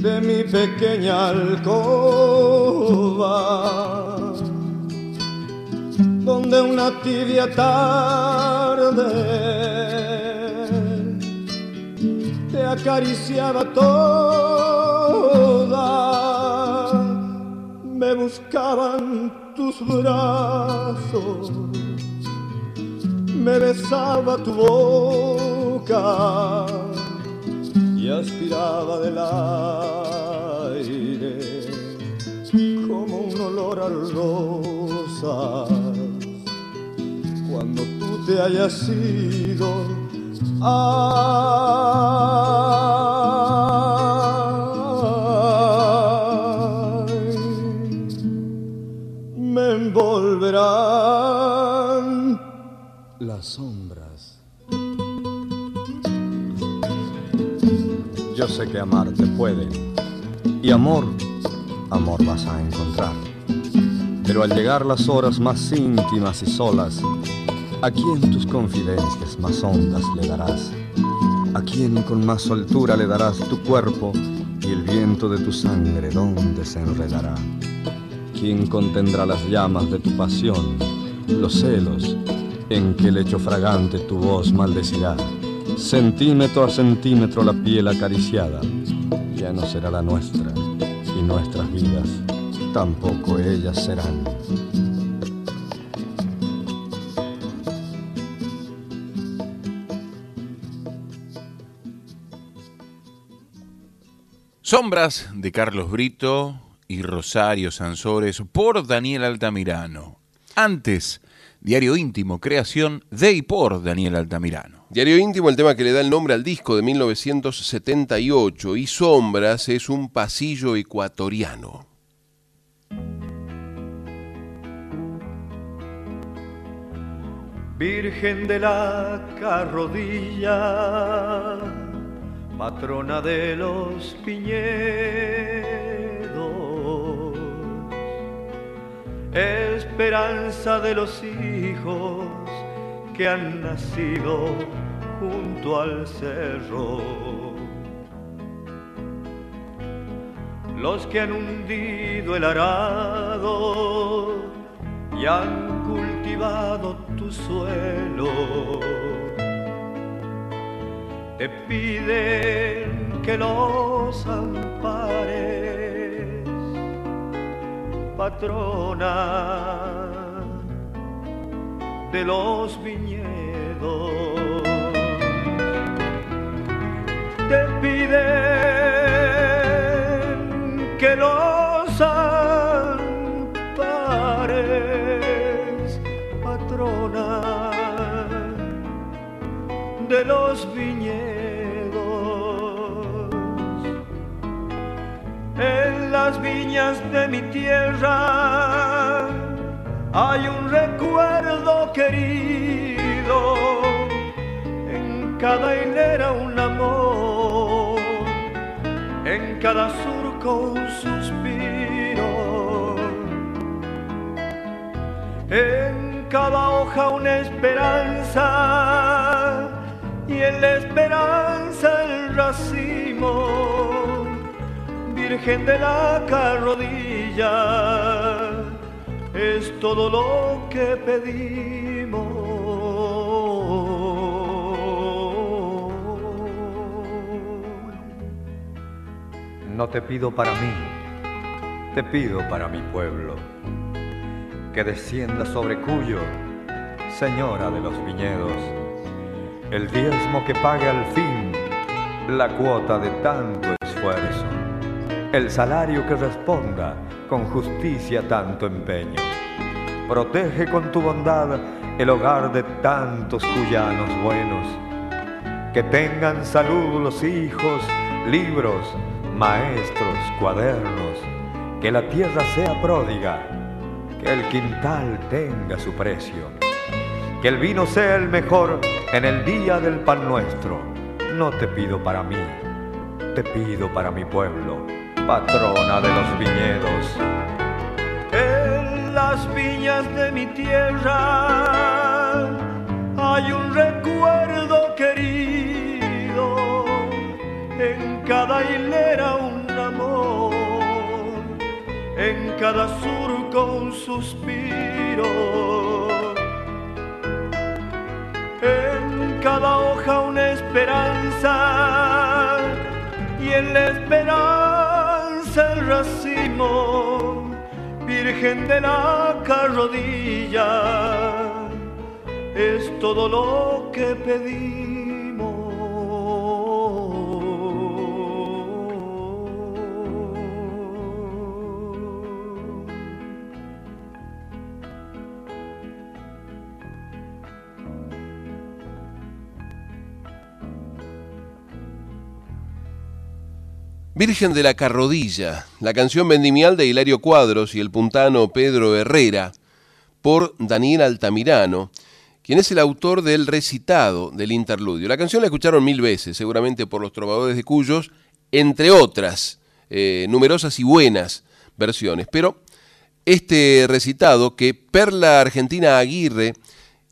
de mi pequeña alcoba, donde una tibia tarde te acariciaba toda, me buscaban tus brazos me besaba tu boca y aspiraba del aire como un olor a rosas. Cuando tú te hayas ido, ay, que amarte puede, y amor, amor vas a encontrar. Pero al llegar las horas más íntimas y solas, ¿a quién tus confidencias más hondas le darás? ¿A quién con más soltura le darás tu cuerpo y el viento de tu sangre donde se enredará? ¿Quién contendrá las llamas de tu pasión, los celos en que lecho fragante tu voz maldecirá. Centímetro a centímetro la piel acariciada ya no será la nuestra y nuestras vidas tampoco ellas serán. Sombras de Carlos Brito y Rosario Sansores por Daniel Altamirano. Antes, Diario Íntimo, creación de y por Daniel Altamirano. Diario Íntimo, el tema que le da el nombre al disco de 1978, y Sombras es un pasillo ecuatoriano. Virgen de la carrodilla, patrona de los piñedos, esperanza de los hijos que han nacido junto al cerro. Los que han hundido el arado y han cultivado tu suelo. te piden que los ampares, patrona de los viñedos. Te piden que los ampares, patrona de los viñedos. En las viñas de mi tierra hay un recuerdo querido, en cada hilera un amor, en cada surco un suspiro, en cada hoja una esperanza. Y en la esperanza el racimo, Virgen de la carrodilla es todo lo que pedimos. No te pido para mí, te pido para mi pueblo, que descienda sobre Cuyo, señora de los viñedos, el diezmo que pague al fin la cuota de tanto esfuerzo, el salario que responda con justicia tanto empeño. Protege con tu bondad el hogar de tantos cuyanos buenos. Que tengan salud los hijos, libros, maestros, cuadernos. Que la tierra sea pródiga, que el quintal tenga su precio. Que el vino sea el mejor en el día del pan nuestro. No te pido para mí, te pido para mi pueblo patrona de los viñedos. En las viñas de mi tierra hay un recuerdo querido, en cada hilera un amor, en cada surco un suspiro, en cada hoja una esperanza. Y en la esperanza racimo, Virgen de la carrodilla, es todo lo que pedimos. Virgen de la Carrodilla, la canción vendimial de Hilario Cuadros y el puntano Pedro Herrera, por Daniel Altamirano, quien es el autor del recitado del interludio. La canción la escucharon mil veces, seguramente por los trovadores de Cuyos, entre otras eh, numerosas y buenas versiones. Pero este recitado que Perla Argentina Aguirre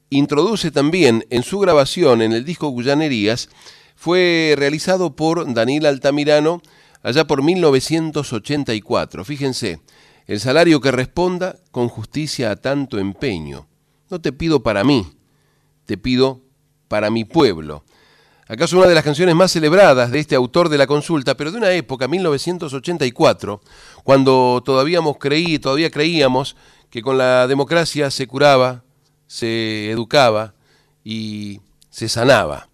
introduce también en su grabación en el disco Guyanerías, fue realizado por Daniel Altamirano, allá por 1984. Fíjense, el salario que responda con justicia a tanto empeño. No te pido para mí, te pido para mi pueblo. ¿Acaso una de las canciones más celebradas de este autor de la consulta, pero de una época, 1984, cuando todavía, creí, todavía creíamos que con la democracia se curaba, se educaba y se sanaba.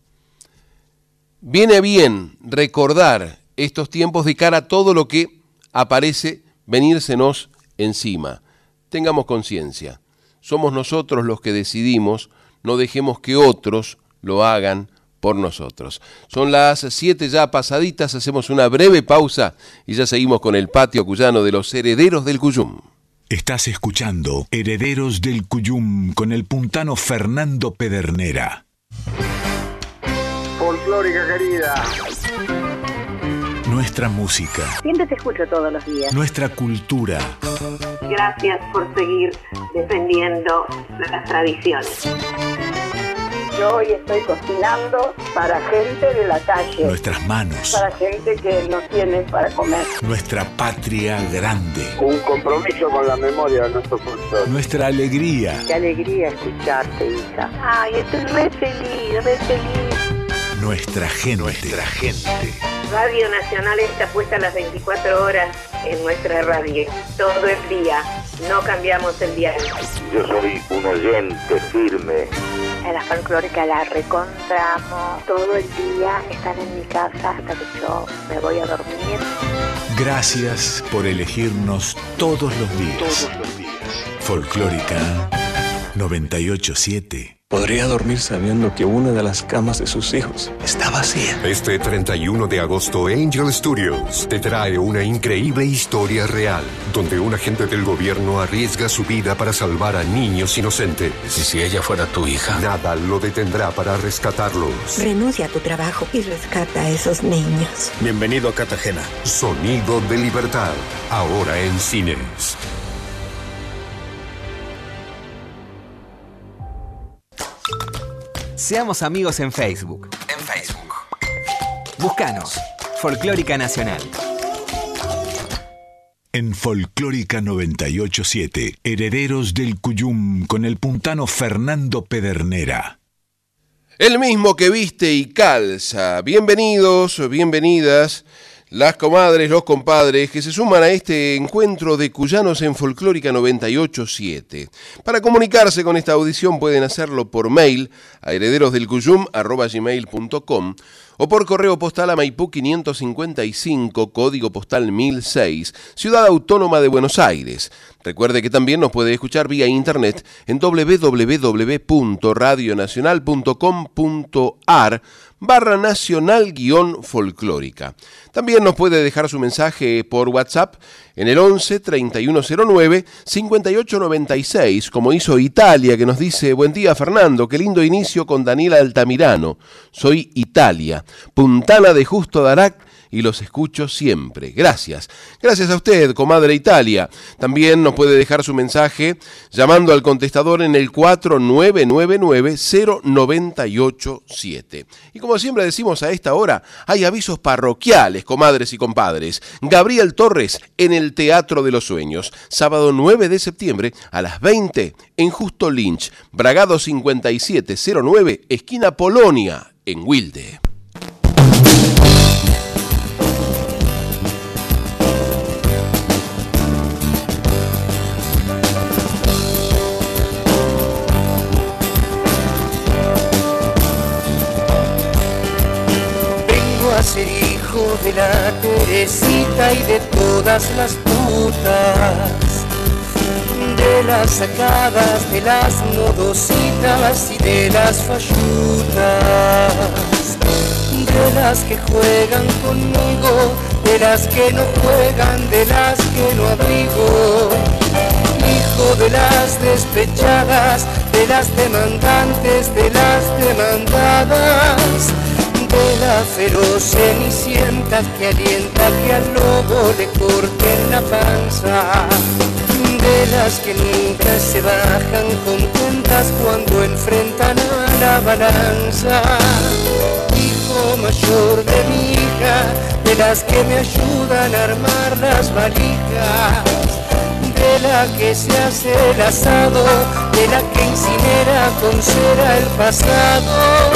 Viene bien recordar estos tiempos de cara a todo lo que aparece venírsenos encima. Tengamos conciencia, somos nosotros los que decidimos, no dejemos que otros lo hagan por nosotros. Son las siete ya pasaditas, hacemos una breve pausa y ya seguimos con el patio cuyano de los herederos del Cuyum. Estás escuchando Herederos del Cuyum con el puntano Fernando Pedernera. Folclórica querida nuestra música. Siempre te escucho todos los días. Nuestra cultura. Gracias por seguir defendiendo las tradiciones. Yo hoy estoy cocinando para gente de la calle. Nuestras manos. Para gente que no tiene para comer. Nuestra patria grande. Un compromiso con la memoria de nuestro cultor. Nuestra alegría. Qué alegría escucharte, hija. Ay, estoy re feliz, re feliz Nuestra gente. Nuestra gente. Radio Nacional está puesta las 24 horas en nuestra radio, todo el día. No cambiamos el diario. Yo soy un oyente firme. En la folclórica la recontramos. Todo el día están en mi casa hasta que yo me voy a dormir. Gracias por elegirnos todos los días. Todos los días. Folclórica 987. Podría dormir sabiendo que una de las camas de sus hijos está vacía. Este 31 de agosto, Angel Studios te trae una increíble historia real, donde un agente del gobierno arriesga su vida para salvar a niños inocentes. ¿Y si ella fuera tu hija? Nada lo detendrá para rescatarlos. Renuncia a tu trabajo y rescata a esos niños. Bienvenido a Cartagena. Sonido de libertad, ahora en cines. Seamos amigos en Facebook. En Facebook. Búscanos. Folclórica Nacional. En Folclórica 987, Herederos del Cuyum con el puntano Fernando Pedernera. El mismo que viste y calza. Bienvenidos, bienvenidas las comadres, los compadres que se suman a este encuentro de Cuyanos en Folclórica 987. Para comunicarse con esta audición pueden hacerlo por mail a herederosdelcuyum.com o por correo postal a Maipú 555, código postal 1006, Ciudad Autónoma de Buenos Aires. Recuerde que también nos puede escuchar vía internet en www.radionacional.com.ar barra nacional guion folclórica. También nos puede dejar su mensaje por WhatsApp en el 11 3109 5896, como hizo Italia, que nos dice, buen día Fernando, qué lindo inicio con Daniela Altamirano. Soy Italia, puntana de Justo Darac y los escucho siempre. Gracias. Gracias a usted, comadre Italia. También nos puede dejar su mensaje llamando al contestador en el 4999-0987. Y como siempre decimos a esta hora, hay avisos parroquiales, comadres y compadres. Gabriel Torres en el Teatro de los Sueños, sábado 9 de septiembre a las 20 en Justo Lynch, Bragado 5709, esquina Polonia, en Wilde. De la Teresita y de todas las putas, de las sacadas, de las modositas y de las fallutas, de las que juegan conmigo, de las que no juegan, de las que no abrigo. Hijo de las despechadas, de las demandantes, de las demandadas la feroz cenicienta que alienta que al lobo le corten la panza, de las que nunca se bajan contentas cuando enfrentan a la balanza, hijo mayor de mi hija, de las que me ayudan a armar las valijas de la que se hace el asado, de la que incinera con cera el pasado,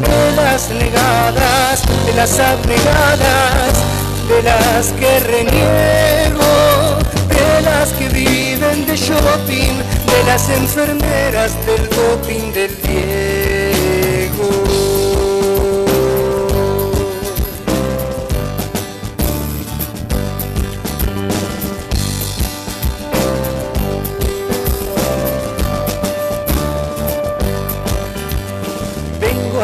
de las negadas, de las abnegadas, de las que reniego, de las que viven de shopping, de las enfermeras del doping del Diego.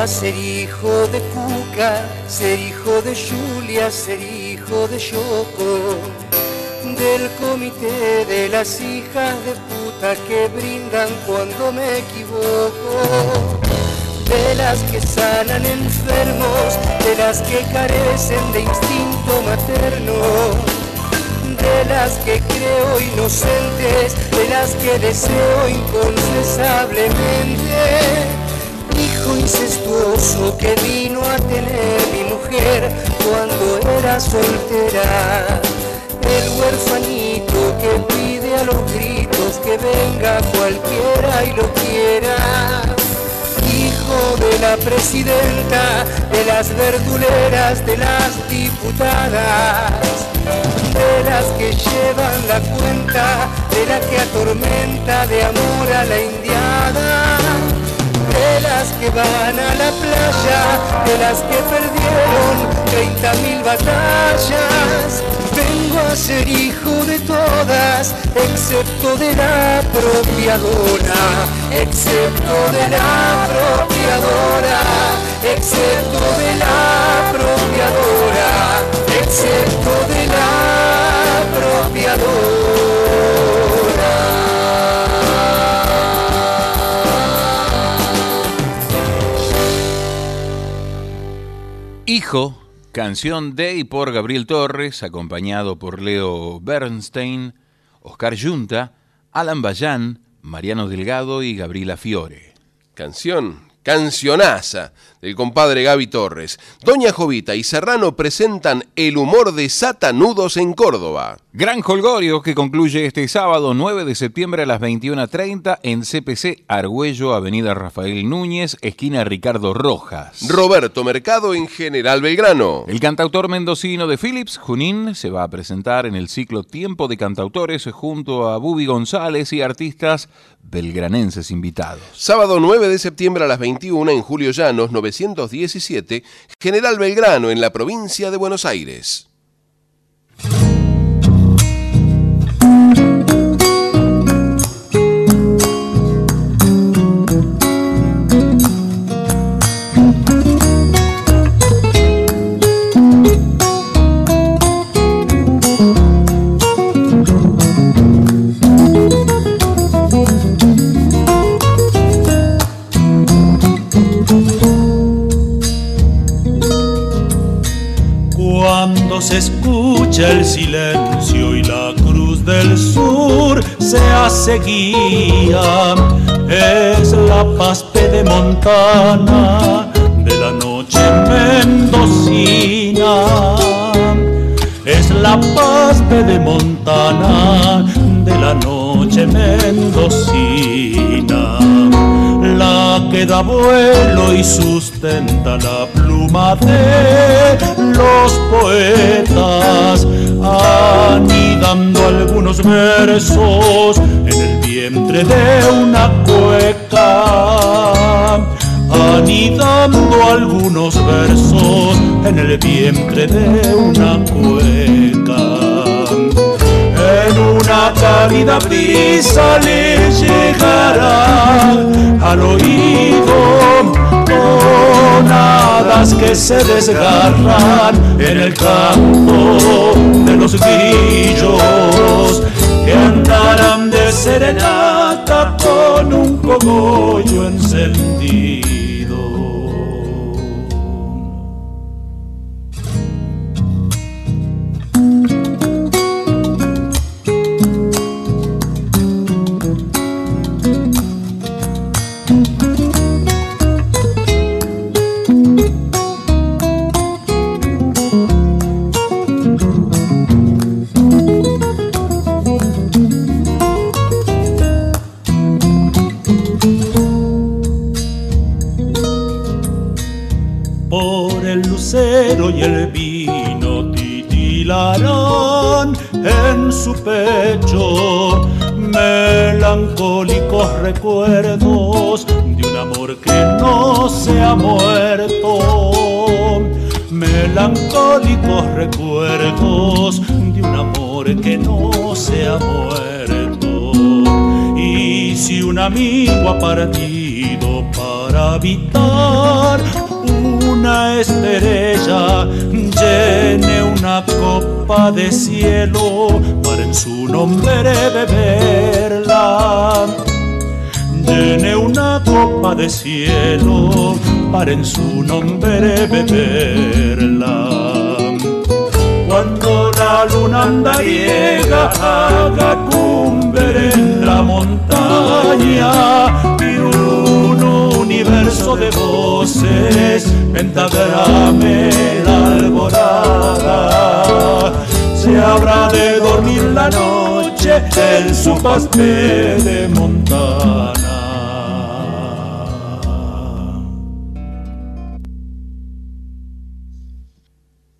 Ser hijo de Cuca, ser hijo de Julia, ser hijo de Choco, del comité de las hijas de puta que brindan cuando me equivoco, de las que sanan enfermos, de las que carecen de instinto materno de las que creo inocentes, de las que deseo inconfesablemente. Hijo incestuoso que vino a tener mi mujer cuando era soltera. El huerfanito que pide a los gritos que venga cualquiera y lo quiera. Hijo de la presidenta, de las verduleras, de las diputadas, de las que llevan la cuenta, de la que atormenta de amor a la indiada de las que van a la playa, de las que perdieron 30 mil batallas. Vengo a ser hijo de todas, excepto de la apropiadora, excepto de la apropiadora, excepto de la apropiadora, excepto de la apropiadora. Hijo, canción de y por Gabriel Torres, acompañado por Leo Bernstein, Oscar Yunta, Alan Bayán, Mariano Delgado y Gabriela Fiore. Canción, cancionaza del compadre Gaby Torres. Doña Jovita y Serrano presentan El humor de Satanudos en Córdoba. Gran Holgorio que concluye este sábado 9 de septiembre a las 21.30 en CPC Argüello, Avenida Rafael Núñez, esquina Ricardo Rojas. Roberto Mercado en General Belgrano. El cantautor mendocino de Philips, Junín, se va a presentar en el ciclo Tiempo de Cantautores junto a Bubi González y artistas belgranenses invitados. Sábado 9 de septiembre a las 21 en Julio Llanos 917, General Belgrano en la provincia de Buenos Aires. Se escucha el silencio y la cruz del sur se hace guía, es la paz de montana de la noche mendocina. Es la paz de montana de la noche mendocina la que da vuelo y sustenta la pluma de los poetas, anidando algunos versos en el vientre de una cueca, anidando algunos versos en el vientre de una cueca. En una cálida brisa le llegará al oído que se desgarran en el campo de los grillos que andarán de serenata con un cogollo encendido. la alborada, se habrá de dormir la noche en su pastel de montana.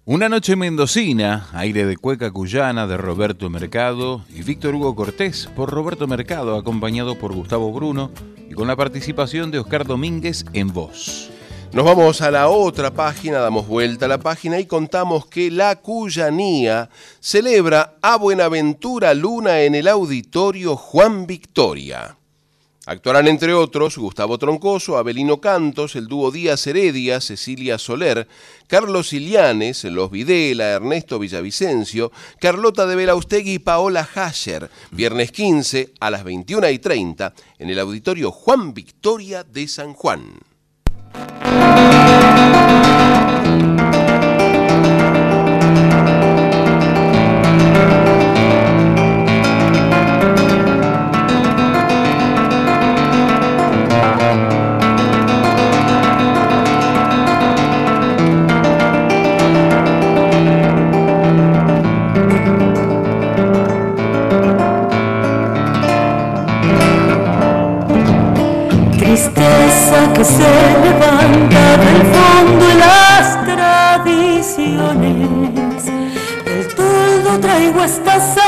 Una noche mendocina, aire de cueca cuyana de Roberto Mercado y Víctor Hugo Cortés por Roberto Mercado, acompañado por Gustavo Bruno y con la participación de Oscar Domínguez en voz. Nos vamos a la otra página, damos vuelta a la página y contamos que la Cuyanía celebra a Buenaventura Luna en el auditorio Juan Victoria. Actuarán entre otros Gustavo Troncoso, Abelino Cantos, el dúo Díaz Heredia, Cecilia Soler, Carlos Ilianes, Los Videla, Ernesto Villavicencio, Carlota de Belaustegui y Paola Hasher, viernes 15 a las 21 y 30 en el auditorio Juan Victoria de San Juan. Que se levanta del fondo de las tradiciones. Del todo traigo esta samba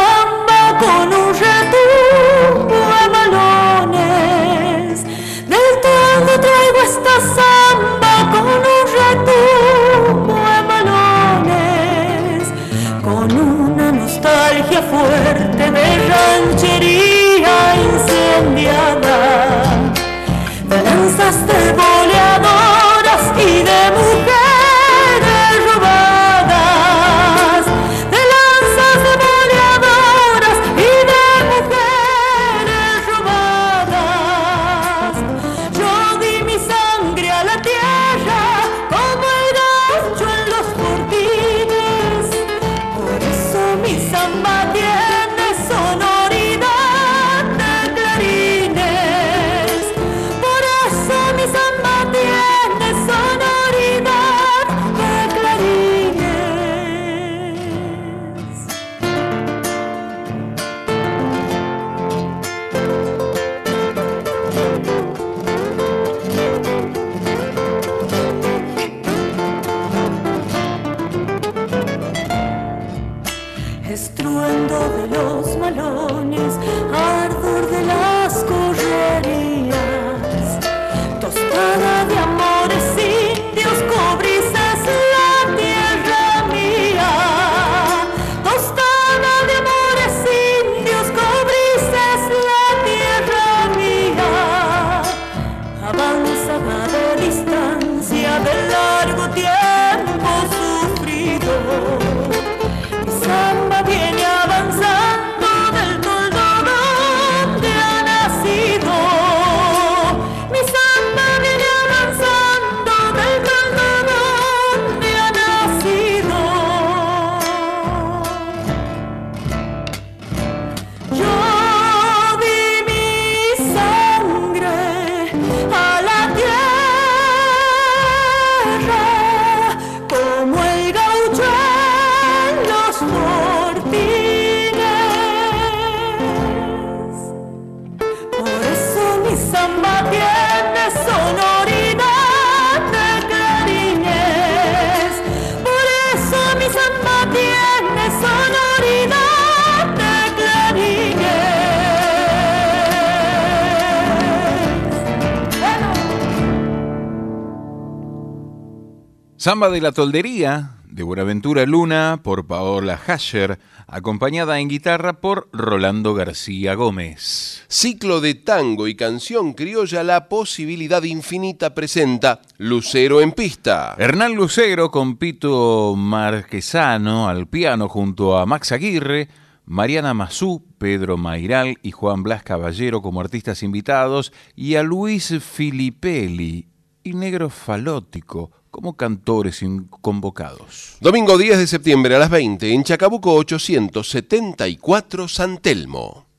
Samba de la Toldería, de Buenaventura Luna, por Paola Hasher, acompañada en guitarra por Rolando García Gómez. Ciclo de tango y canción criolla La Posibilidad Infinita presenta Lucero en Pista. Hernán Lucero con Pito Marquesano al piano junto a Max Aguirre, Mariana Mazú, Pedro Mairal y Juan Blas Caballero como artistas invitados y a Luis Filipelli y Negro Falótico como cantores convocados. Domingo 10 de septiembre a las 20 en Chacabuco 874 San Telmo.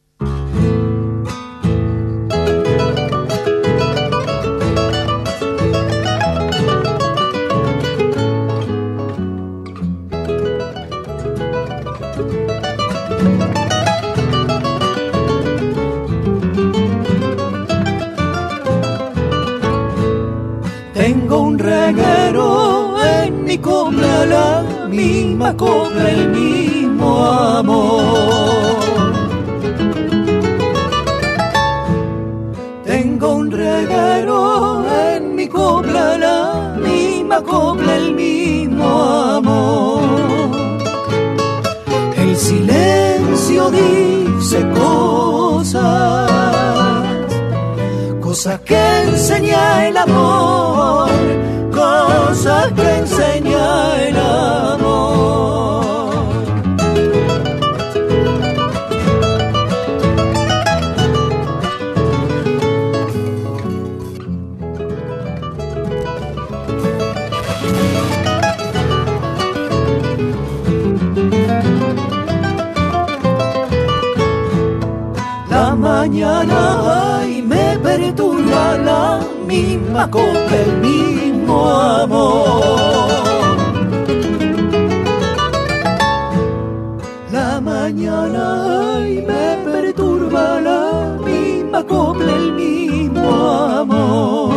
Reguero en mi copla, la misma copla, el mismo amor. Tengo un reguero en mi copla, la misma copla, el mismo amor. El silencio dice cosas, cosas que enseña el amor, cosas que enseña el amor. La mañana perturba la misma copla, el mismo amor. La mañana y me perturba la misma copla, el mismo amor.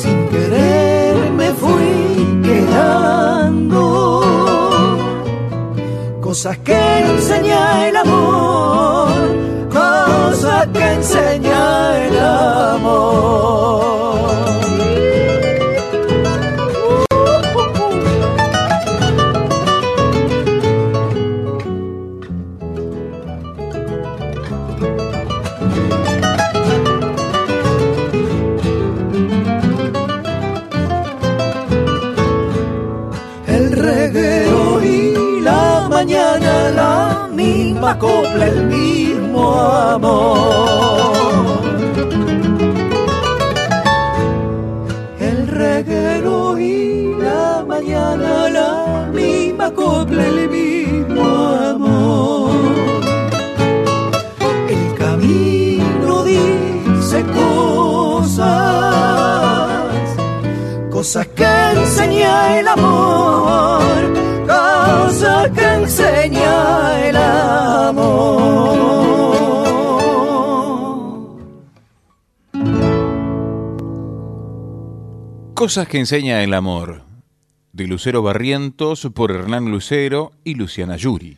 Sin querer me fui quedando cosas que enseña el amor, cosas que enseña el amor. Misma copla, el mismo amor. El reguero y la mañana la misma copla, el mismo amor. El camino dice cosas, cosas que enseña el amor, enseña el amor. Cosas que enseña el amor. De Lucero Barrientos por Hernán Lucero y Luciana Yuri.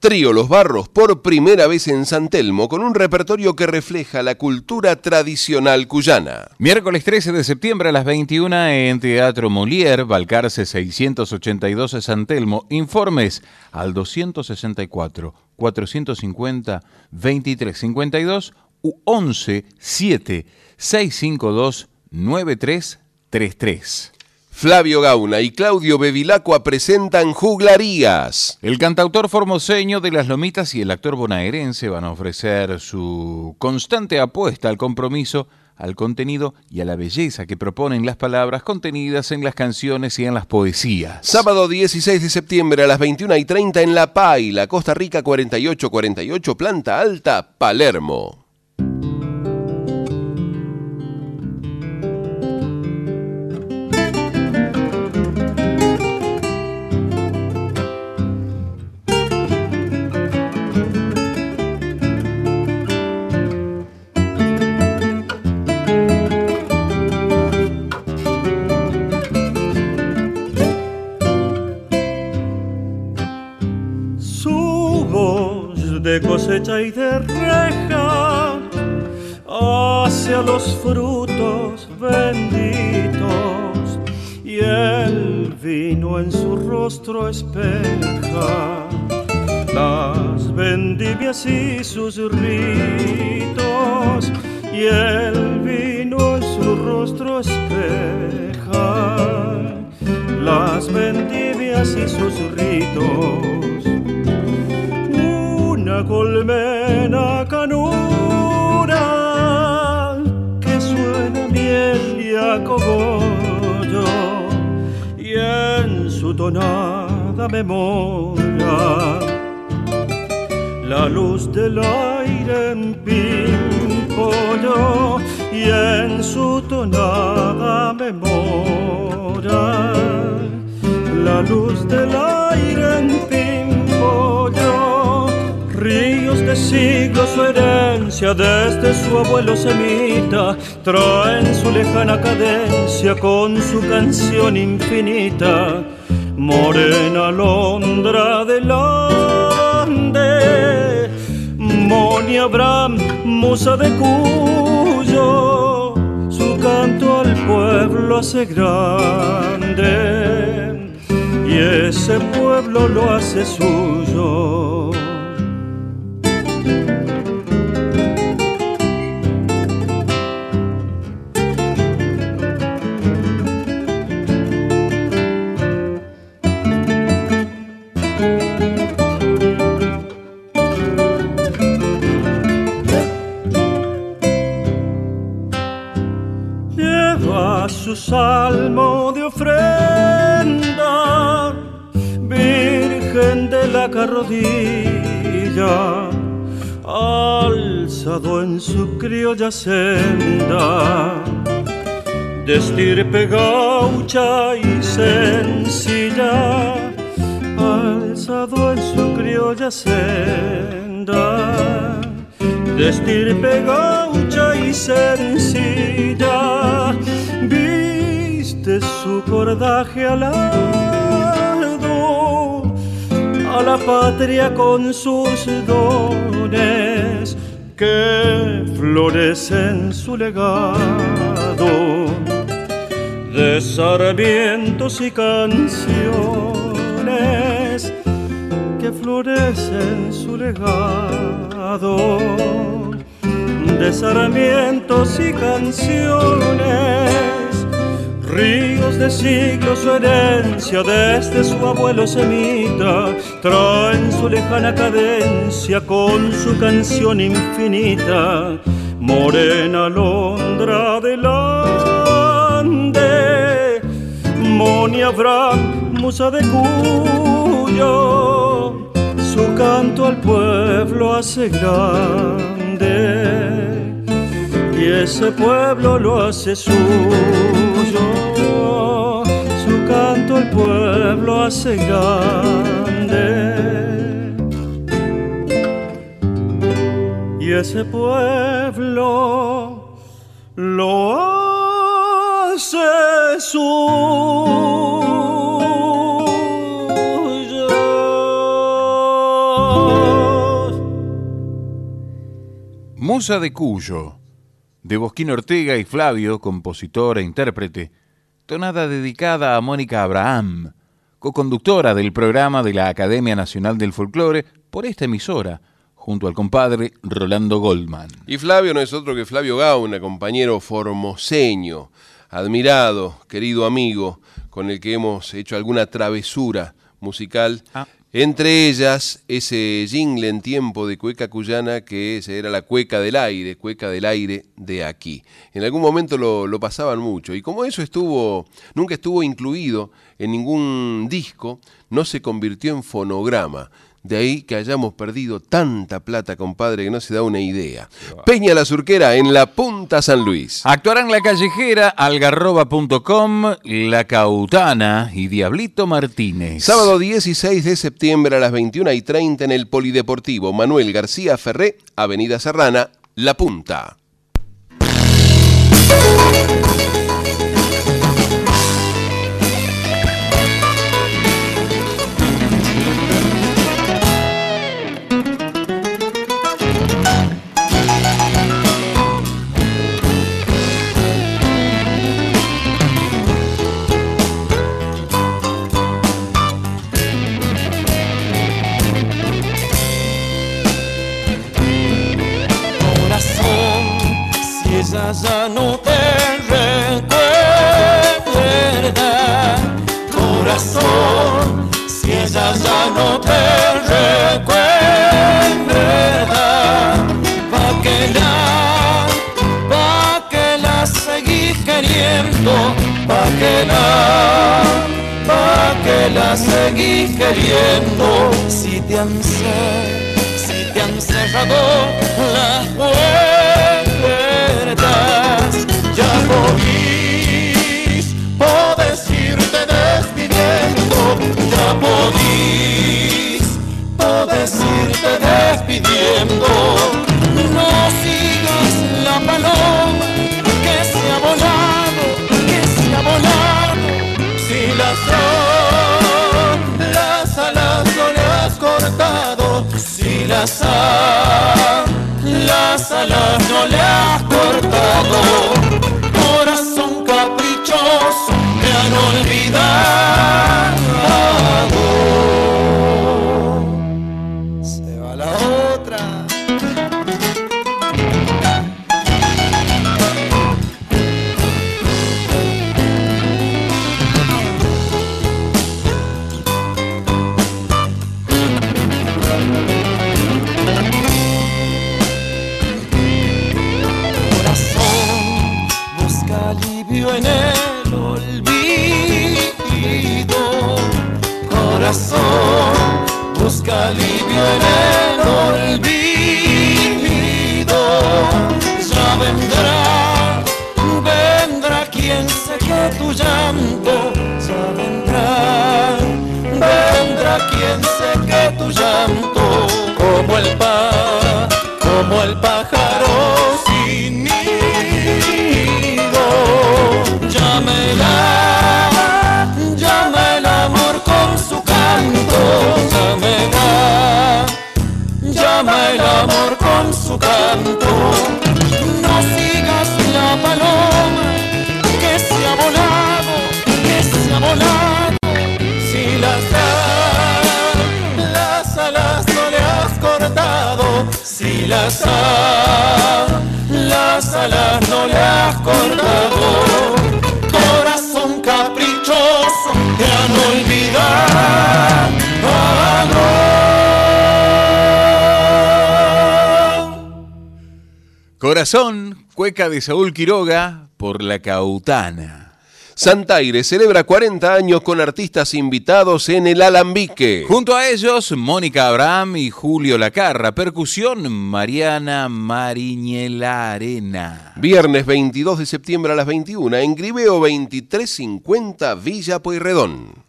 Trío Los Barros por primera vez en San Telmo con un repertorio que refleja la cultura tradicional cuyana. Miércoles 13 de septiembre a las 21 en Teatro Molière, Balcarce 682 de San Telmo. Informes al 264 450 2352 u 11 7 652 9333. Flavio Gauna y Claudio Bevilacqua presentan Juglarías. El cantautor formoseño de las Lomitas y el actor bonaerense van a ofrecer su constante apuesta al compromiso, al contenido y a la belleza que proponen las palabras contenidas en las canciones y en las poesías. Sábado 16 de septiembre a las 21 y 30 en La Paila, Costa Rica 4848, planta alta, Palermo. La luz del aire en pimpollo y en su tonada memoria. La luz del aire en pimpollo ríos de siglos su herencia desde su abuelo semita, trae en su lejana cadencia con su canción infinita, morena alondra del Ande, Moni Abraham, musa de Cuyo, su canto al pueblo hace grande y ese pueblo lo hace suyo. Salmo de ofrenda, Virgen de la carrodilla, alzado en su criolla senda, de estirpe gaucha y sencilla, alzado en su criolla senda de gaucha y sencilla, viste su cordaje alado a la patria con sus dones que florecen su legado. De sarmientos y canciones que florecen su legado. De sarmientos y canciones, ríos de siglos su herencia desde su abuelo semita, traen su lejana cadencia con su canción infinita, morena alondra del Ande, Moni Abraham, musa de Cuyo, su canto al pueblo hace grande ese pueblo lo hace suyo. Su canto al pueblo hace grande y ese pueblo lo hace suyo. Musa de Cuyo, de Bosquín Ortega y Flavio, compositor e intérprete, tonada dedicada a Mónica Abraham, co-conductora del programa de la Academia Nacional del Folclore por esta emisora, junto al compadre Rolando Goldman. Y Flavio no es otro que Flavio Gauna, compañero formoseño, admirado, querido amigo, con el que hemos hecho alguna travesura musical. Entre ellas, ese jingle en tiempo de cueca cuyana que era la cueca del aire, cueca del aire de aquí. En algún momento lo, lo pasaban mucho y como eso estuvo, nunca estuvo incluido en ningún disco, no se convirtió en fonograma. De ahí que hayamos perdido tanta plata, compadre, que no se da una idea. Peña la Surquera en la Punta San Luis. Actuarán La Callejera, algarroba.com, La Cautana y Diablito Martínez. Sábado 16 de septiembre a las 21 y 30 en el Polideportivo Manuel García Ferré, Avenida Serrana, La Punta. Ya no te recuerda, corazón, si ella ya no te recuerda, pa' que la, pa' que la seguís queriendo, pa' que la, pa' que la seguís queriendo, si te han cer- si te han cerrado las puertas, ya podís, podés irte despidiendo, ya podís, decirte despidiendo. No sigas la paloma que se ha volado, que se ha volado. Si las las alas no le has cortado, si las las alas no le has cortado. En el olvido. Ya vendrá, vendrá quien seque tu llanto. Ya vendrá, vendrá quien seque tu llanto. Como el pa, con su canto. No sigas la paloma que se ha volado, que se ha volado. Si las alas, las alas no le has cortado, si las alas, las alas no le has cortado. Corazón, cueca de Saúl Quiroga por la Cautana. Santaire celebra 40 años con artistas invitados en el Alambique. Junto a ellos, Mónica Abraham y Julio Lacarra. Percusión, Mariana Mariñela Arena. Viernes 22 de septiembre a las 21 en Gribeo 2350 Villa Pueyrredón.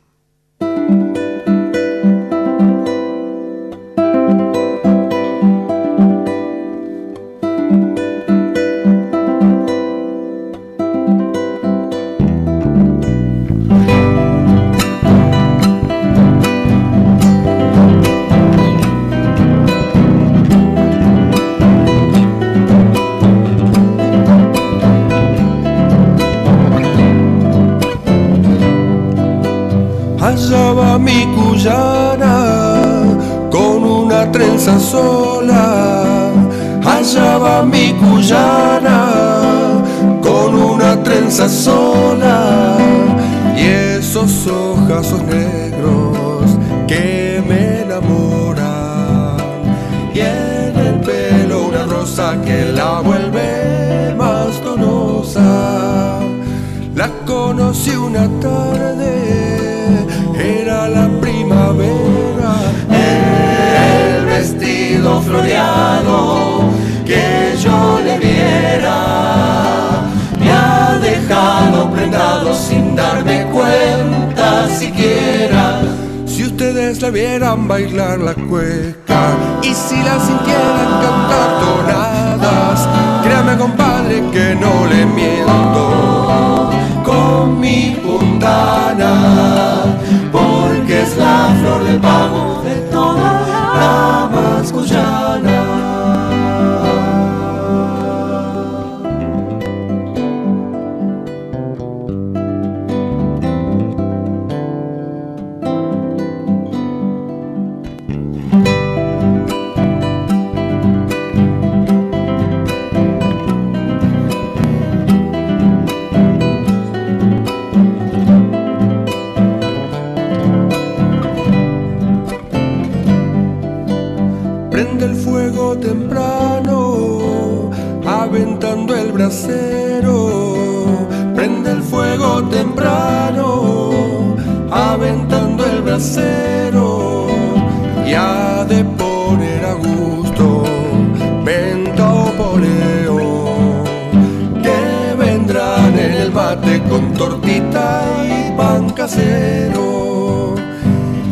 Sola. Allá va mi cuyana con una trenza sola. Y esos ojazos negros vestido floreado que yo le viera me ha dejado prendado sin darme cuenta siquiera. Si ustedes la vieran bailar la cueca y si la sintieran cantar tonadas, créame compadre que no le miento con mi puntana, porque es la flor del pago de toda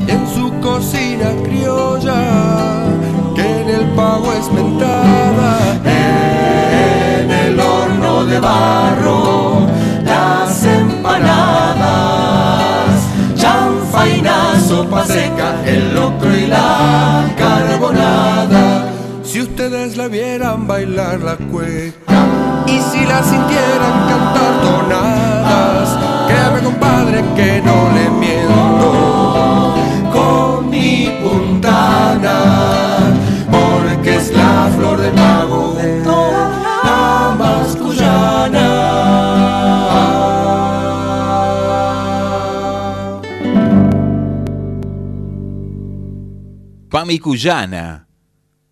En su cocina criolla que en el pago es mentada. En el horno de barro, las empanadas, chanfaina, sopa seca, el locro y la carbonada. Si ustedes la vieran bailar la cueca y si la sintieran cantar tonadas, compadre que no le miento con mi puntana, porque es la flor de pago de la mascuyana. Pamicuyana,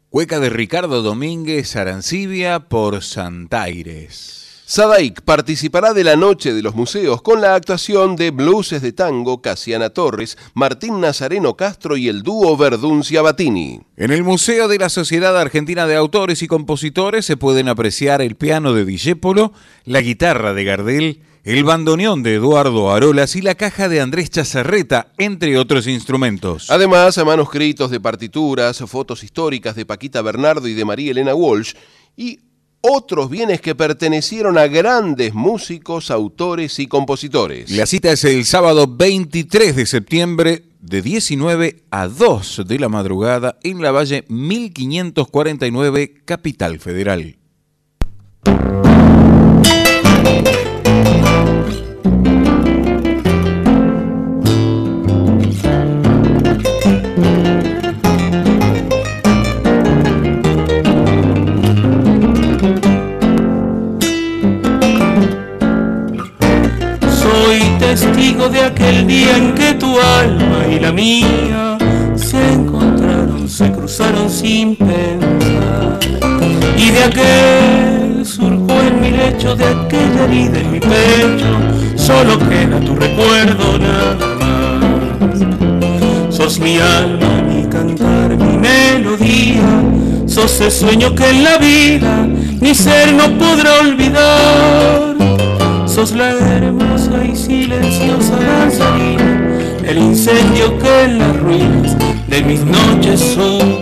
cueca de Ricardo Domínguez Arancibia por Santaires. Sadaik participará de la Noche de los Museos con la actuación de blueses de tango Casiana Torres, Martín Nazareno Castro y el dúo Verduncia Batini. En el Museo de la Sociedad Argentina de Autores y Compositores se pueden apreciar el piano de Dijépolo, la guitarra de Gardel, el bandoneón de Eduardo Arolas y la caja de Andrés Chazarreta, entre otros instrumentos. Además, manuscritos de partituras, fotos históricas de Paquita Bernardo y de María Elena Walsh y otros bienes que pertenecieron a grandes músicos, autores y compositores. La cita es el sábado 23 de septiembre de 19 a 2 de la madrugada en la Valle 1549, Capital Federal. Testigo de aquel día en que tu alma y la mía se encontraron, se cruzaron sin pensar. Y de aquel surgió en mi lecho, de aquella herida en mi pecho, solo queda tu recuerdo nada más. Sos mi alma, mi cantar, mi melodía, sos el sueño que en la vida mi ser no podrá olvidar. Sos la hermosa y silenciosa danzarina, el incendio que en las ruinas de mis noches supe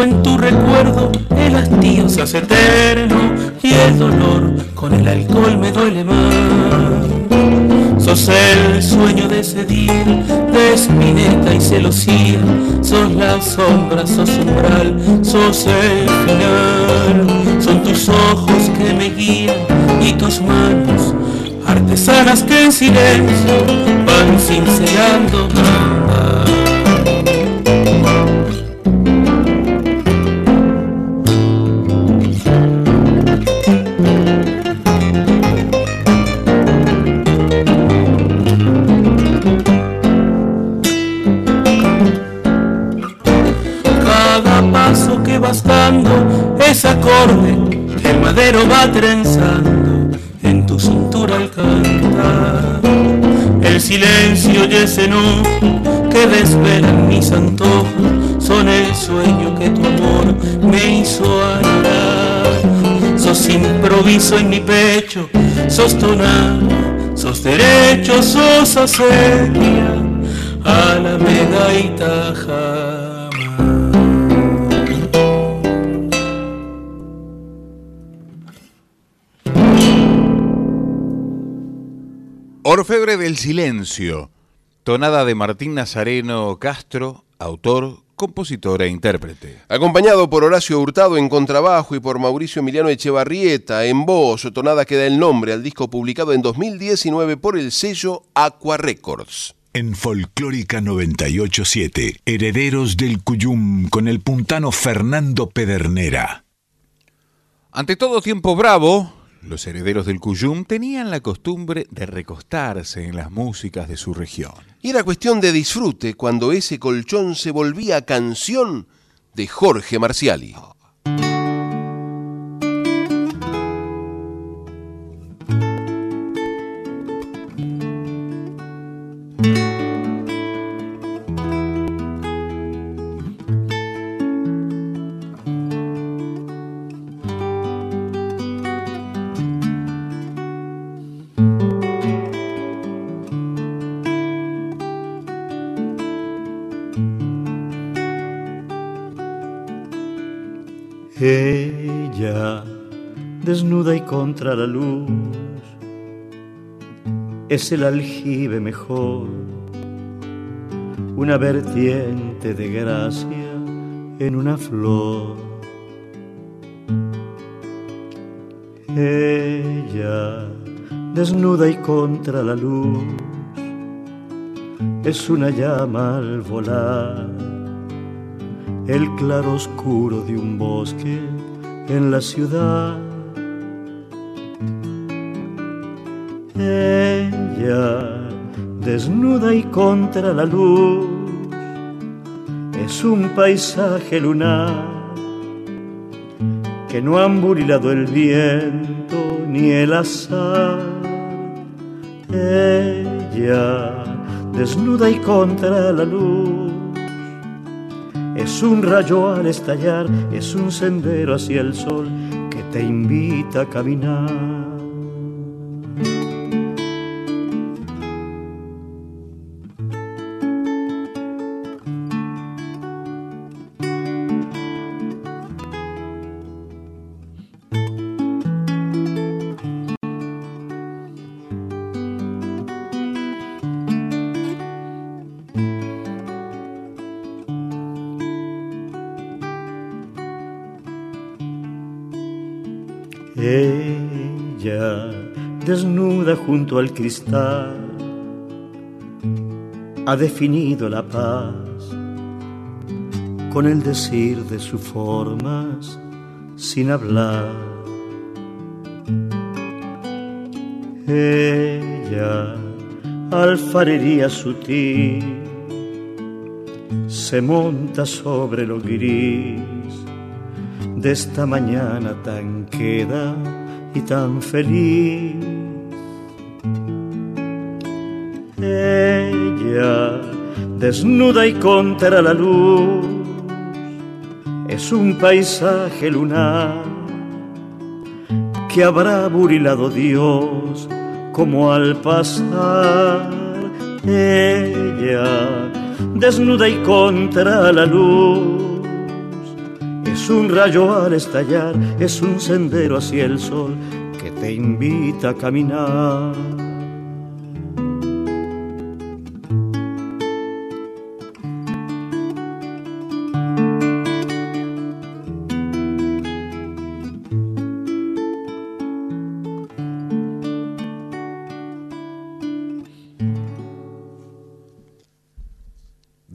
en tu recuerdo, el hastío se hace eterno y el dolor con el alcohol me duele más. Sos el sueño de día, de espineta y celosía, sos la sombra, sos umbral, sos el final. Son tus ojos que me guían y tus manos, artesanas que en silencio van cincelando madero va trenzando en tu cintura al cantar. El silencio y ese no que desvelan mis antojos son el sueño que tu amor me hizo anhelar. Sos improviso en mi pecho, sos tonal, sos derecho, sos acequia, alameda y taja. Del Silencio, tonada de Martín Nazareno Castro, autor, compositor e intérprete. Acompañado por Horacio Hurtado en contrabajo y por Mauricio Emiliano Echevarrieta en voz, tonada que da el nombre al disco publicado en 2019 por el sello Aqua Records. En Folclórica 987, Herederos del Cuyum con el puntano Fernando Pedernera. Ante todo tiempo bravo, los herederos del Cuyum tenían la costumbre de recostarse en las músicas de su región. Y era cuestión de disfrute cuando ese colchón se volvía canción de Jorge Marciali. La luz, es el aljibe mejor, una vertiente de gracia en una flor. Ella, desnuda y contra la luz, es una llama al volar, el claro oscuro de un bosque en la ciudad. Desnuda y contra la luz, es un paisaje lunar que no han burilado el viento ni el azar. Ella, desnuda y contra la luz, es un rayo al estallar, es un sendero hacia el sol que te invita a caminar. Junto al cristal, ha definido la paz con el decir de sus formas sin hablar. Ella, alfarería sutil, se monta sobre lo gris de esta mañana tan queda y tan feliz. Desnuda y contra la luz, es un paisaje lunar que habrá burilado Dios como al pasar. Ella, desnuda y contra la luz, es un rayo al estallar, es un sendero hacia el sol que te invita a caminar.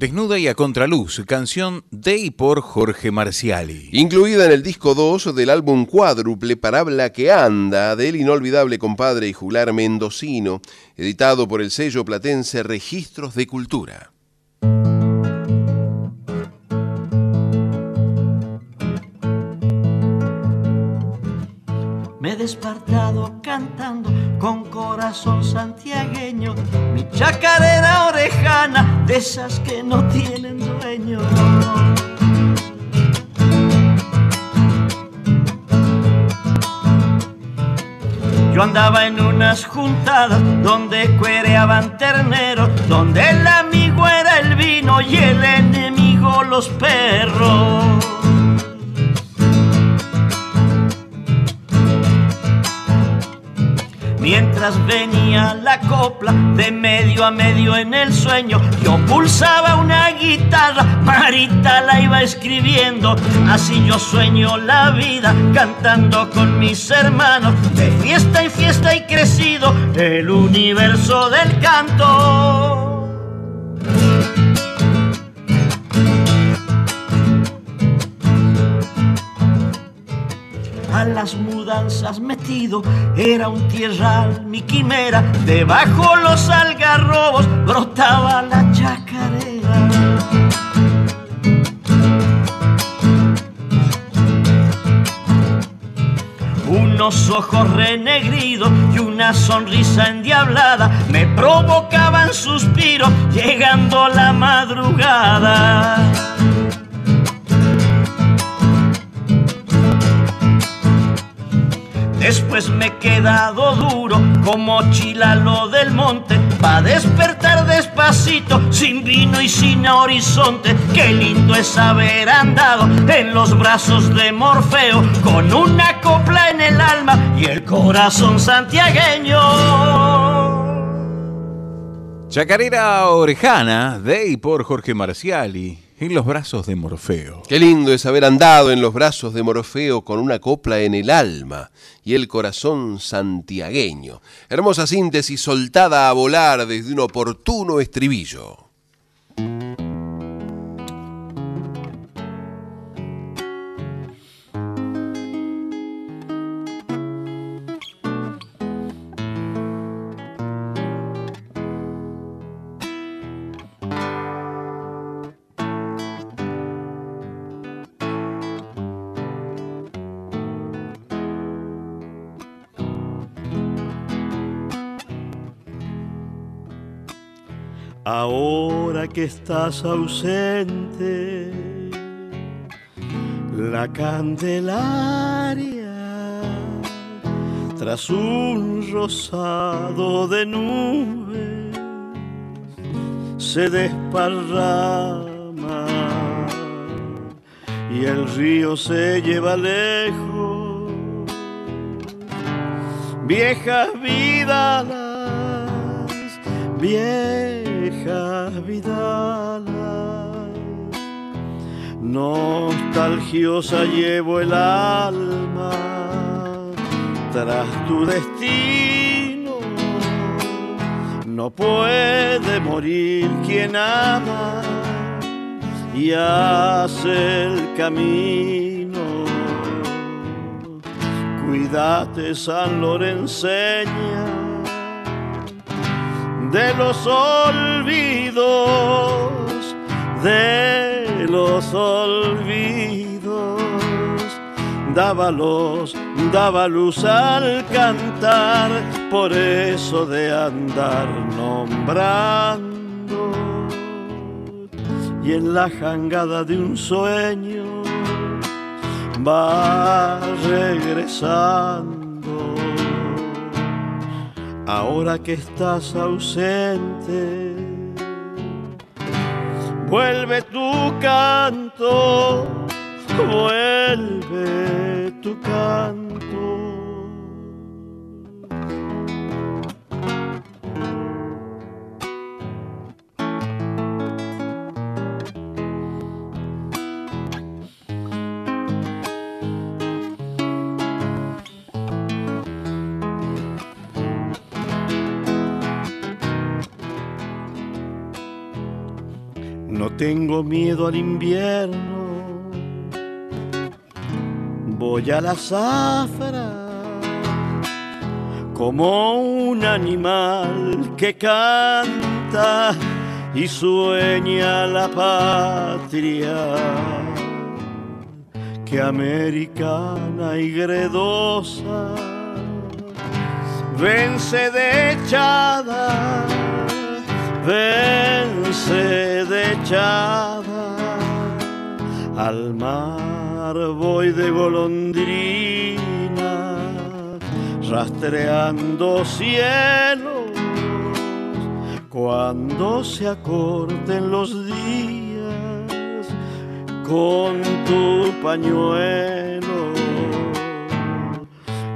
Desnuda y a contraluz, canción de y por Jorge Marciali. Incluida en el disco 2 del álbum cuádruple Parabla que anda del inolvidable compadre y juglar mendocino, editado por el sello platense Registros de Cultura. Me he despertado cantando con corazón santiagueño, mi chacarera orejana, de esas que no tienen dueño. Yo andaba en unas juntadas donde cuereaban terneros, donde el amigo era el vino y el enemigo los perros. Mientras venía la copla de medio a medio en el sueño, yo pulsaba una guitarra, Marita la iba escribiendo. Así yo sueño la vida cantando con mis hermanos, de fiesta en fiesta y crecido el universo del canto. A las mudanzas metido, era un tierral mi quimera, debajo los algarrobos brotaba la chacarera. Unos ojos renegridos y una sonrisa endiablada me provocaban suspiros llegando la madrugada. Después me he quedado duro como chilalo del monte, pa' despertar despacito, sin vino y sin horizonte. Qué lindo es haber andado en los brazos de Morfeo, con una copla en el alma y el corazón santiagueño. Chacarera Orejana, de y por Jorge Marciali, en los brazos de Morfeo. Qué lindo es haber andado en los brazos de Morfeo con una copla en el alma y el corazón santiagueño. Hermosa síntesis soltada a volar desde un oportuno estribillo. Que estás ausente, la candelaria tras un rosado de nubes se desparrama y el río se lleva lejos. Viejas vidas viejas vidas nostalgiosa llevo el alma tras tu destino. No puede morir quien ama y hace el camino. Cuídate San Lorenceña de los olvidos, de los olvidos. Dábalos, daba luz al cantar, por eso de andar nombrando. Y en la jangada de un sueño va regresando ahora que estás ausente. Vuelve tu canto, vuelve tu canto. Tengo miedo al invierno, voy a la zafra como un animal que canta y sueña la patria. Que americana y gredosa vence de echada vence de al mar voy de golondrina rastreando cielos cuando se acorten los días con tu pañuelo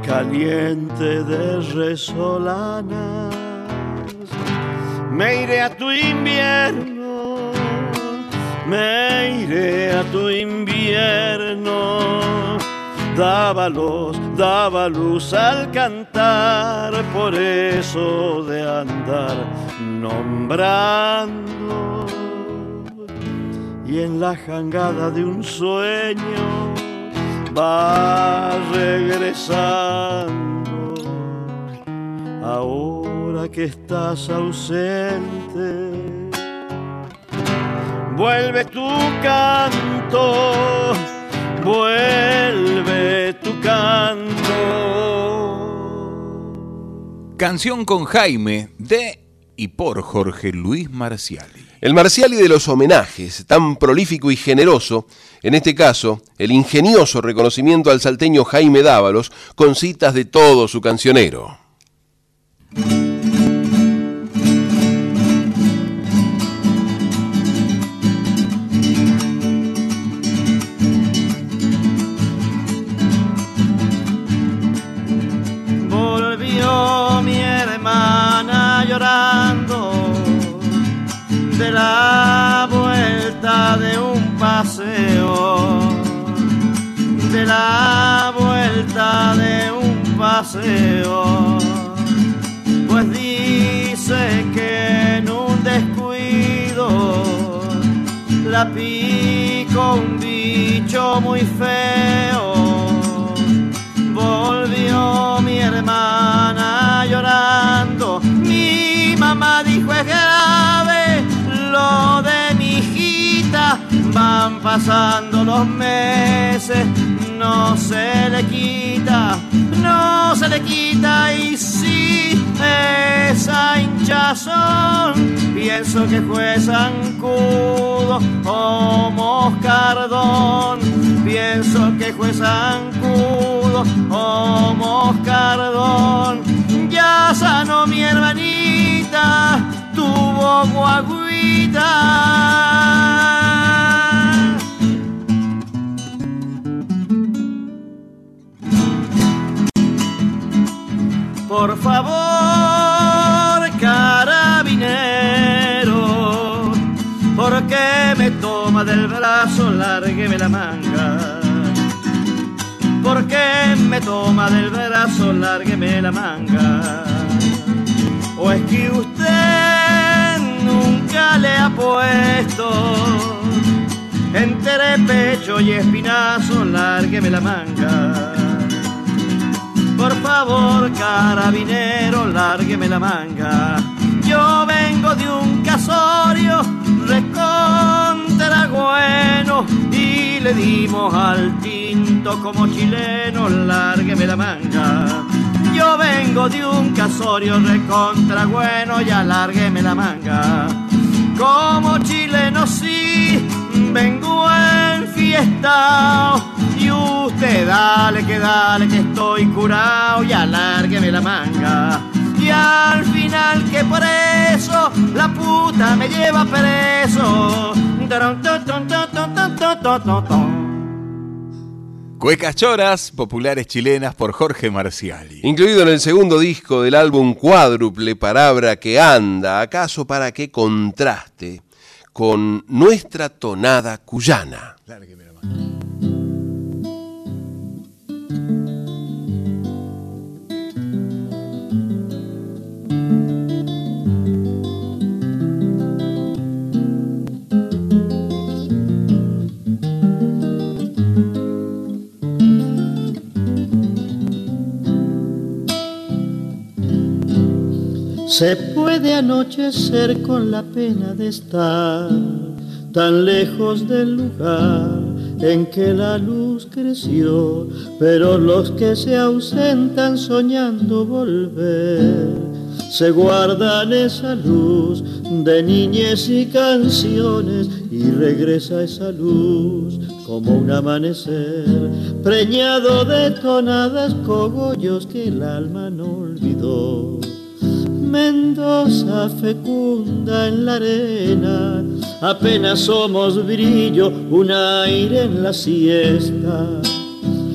caliente de resolana me iré a tu invierno, me iré a tu invierno. Daba luz, daba luz al cantar, por eso de andar nombrando. Y en la jangada de un sueño va regresando. Ahora que estás ausente. Vuelve tu canto, vuelve tu canto. Canción con Jaime de y por Jorge Luis Marciali. El Marciali de los homenajes, tan prolífico y generoso, en este caso, el ingenioso reconocimiento al salteño Jaime Dávalos con citas de todo su cancionero. la vuelta de un paseo, de la vuelta de un paseo, pues dice que en un descuido la pico un bicho muy feo. Pasando los meses, no se le quita, no se le quita. Y sí, esa hinchazón, pienso que fue zancudo o moscardón, pienso que fue zancudo o moscardón, ya sanó mi hermanita, tuvo guaguita. Por favor, carabinero, ¿por qué me toma del brazo? Lárgueme la manga. ¿Por qué me toma del brazo? Lárgueme la manga. ¿O es que usted nunca le ha puesto entre pecho y espinazo? Lárgueme la manga. Por favor, carabinero, lárgueme la manga. Yo vengo de un casorio recontra bueno y le dimos al tinto como chileno, lárgueme la manga. Yo vengo de un casorio recontra bueno, ya lárgueme la manga. Como chileno sí, vengo enfiestado. Y usted dale que dale que estoy curado y alárgueme la manga. Y al final que por eso la puta me lleva preso. Cuecas choras, populares chilenas por Jorge Marciali. Incluido en el segundo disco del álbum Cuádruple Palabra que anda, acaso para que contraste con nuestra tonada cuyana. Se puede anochecer con la pena de estar tan lejos del lugar en que la luz creció, pero los que se ausentan soñando volver, se guardan esa luz de niñez y canciones y regresa esa luz como un amanecer, preñado de tonadas cogollos que el alma no olvidó. Mendoza fecunda en la arena, apenas somos brillo, un aire en la siesta.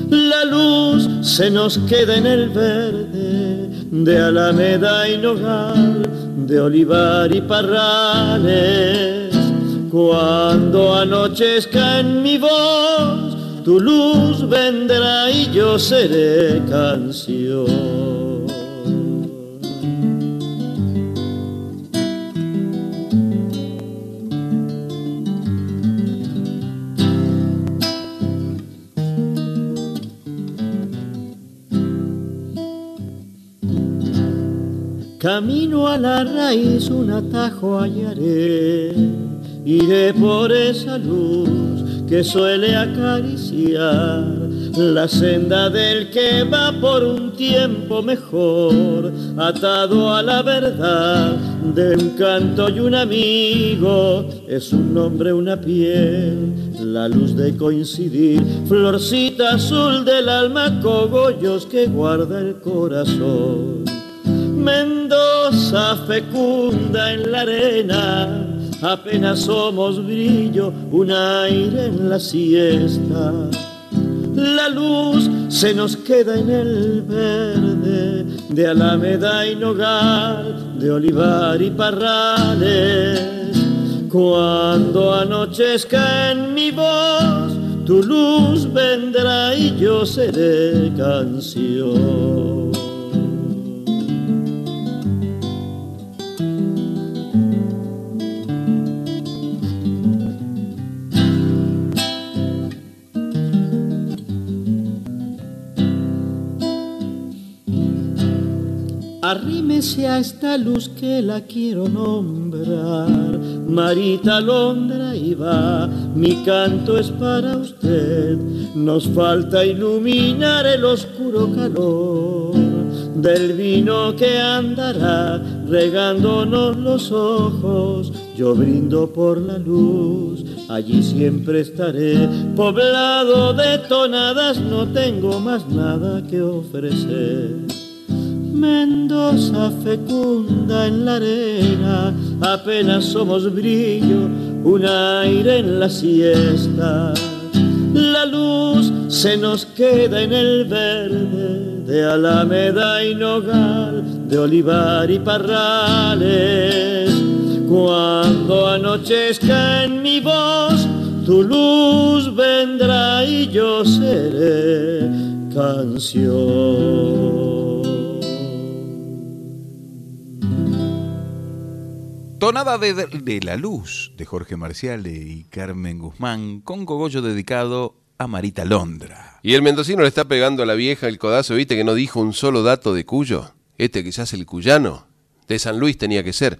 La luz se nos queda en el verde de Alameda y Nogal, de Olivar y Parrales. Cuando anochezca en mi voz, tu luz vendrá y yo seré canción. Camino a la raíz, un atajo hallaré. Iré por esa luz que suele acariciar la senda del que va por un tiempo mejor, atado a la verdad de un canto y un amigo. Es un nombre, una piel, la luz de coincidir, florcita azul del alma, cogollos que guarda el corazón. Mendoza fecunda en la arena, apenas somos brillo, un aire en la siesta. La luz se nos queda en el verde de Alameda y Nogal, de Olivar y Parrales. Cuando anochezca en mi voz, tu luz vendrá y yo seré canción. Arrímese a esta luz que la quiero nombrar. Marita Londra y va, mi canto es para usted. Nos falta iluminar el oscuro calor del vino que andará regándonos los ojos. Yo brindo por la luz, allí siempre estaré. Poblado de tonadas, no tengo más nada que ofrecer. Mendoza fecunda en la arena, apenas somos brillo, un aire en la siesta. La luz se nos queda en el verde de alameda y nogal, de olivar y parrales. Cuando anochezca en mi voz, tu luz vendrá y yo seré canción. Tonada de, la Luz de Jorge Marcial y Carmen Guzmán, con cogollo dedicado a Marita Londra. Y el mendocino le está pegando a la vieja el codazo, ¿viste que no dijo un solo dato de Cuyo? Este quizás el cuyano, de San Luis tenía que ser.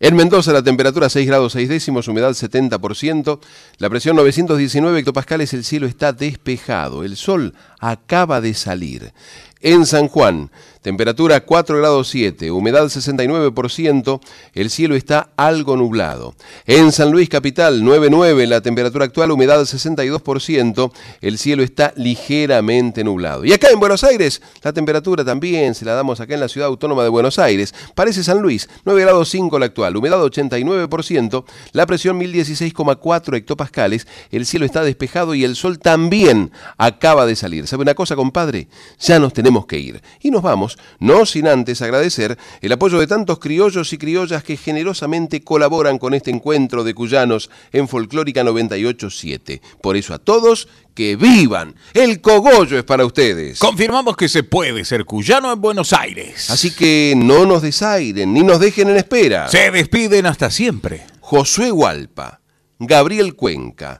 En Mendoza la temperatura 6 grados 6 décimos, humedad 70%, la presión 919 hectopascales, el cielo está despejado, el sol acaba de salir. En San Juan, temperatura 4 grados 7, humedad 69%, el cielo está algo nublado. En San Luis Capital, 9.9, la temperatura actual, humedad 62%, el cielo está ligeramente nublado. Y acá en Buenos Aires, la temperatura también se la damos acá en la ciudad autónoma de Buenos Aires. Parece San Luis, 9 grados 5 la actual, humedad 89%, la presión 1016,4 hectopascales, el cielo está despejado y el sol también acaba de salir. ¿Sabe una cosa, compadre? Ya nos tenemos que ir. Y nos vamos, no sin antes agradecer el apoyo de tantos criollos y criollas que generosamente colaboran con este encuentro de cuyanos en Folclórica 987. Por eso a todos, que vivan. El cogollo es para ustedes. Confirmamos que se puede ser cuyano en Buenos Aires. Así que no nos desairen ni nos dejen en espera. Se despiden hasta siempre. Josué Hualpa, Gabriel Cuenca,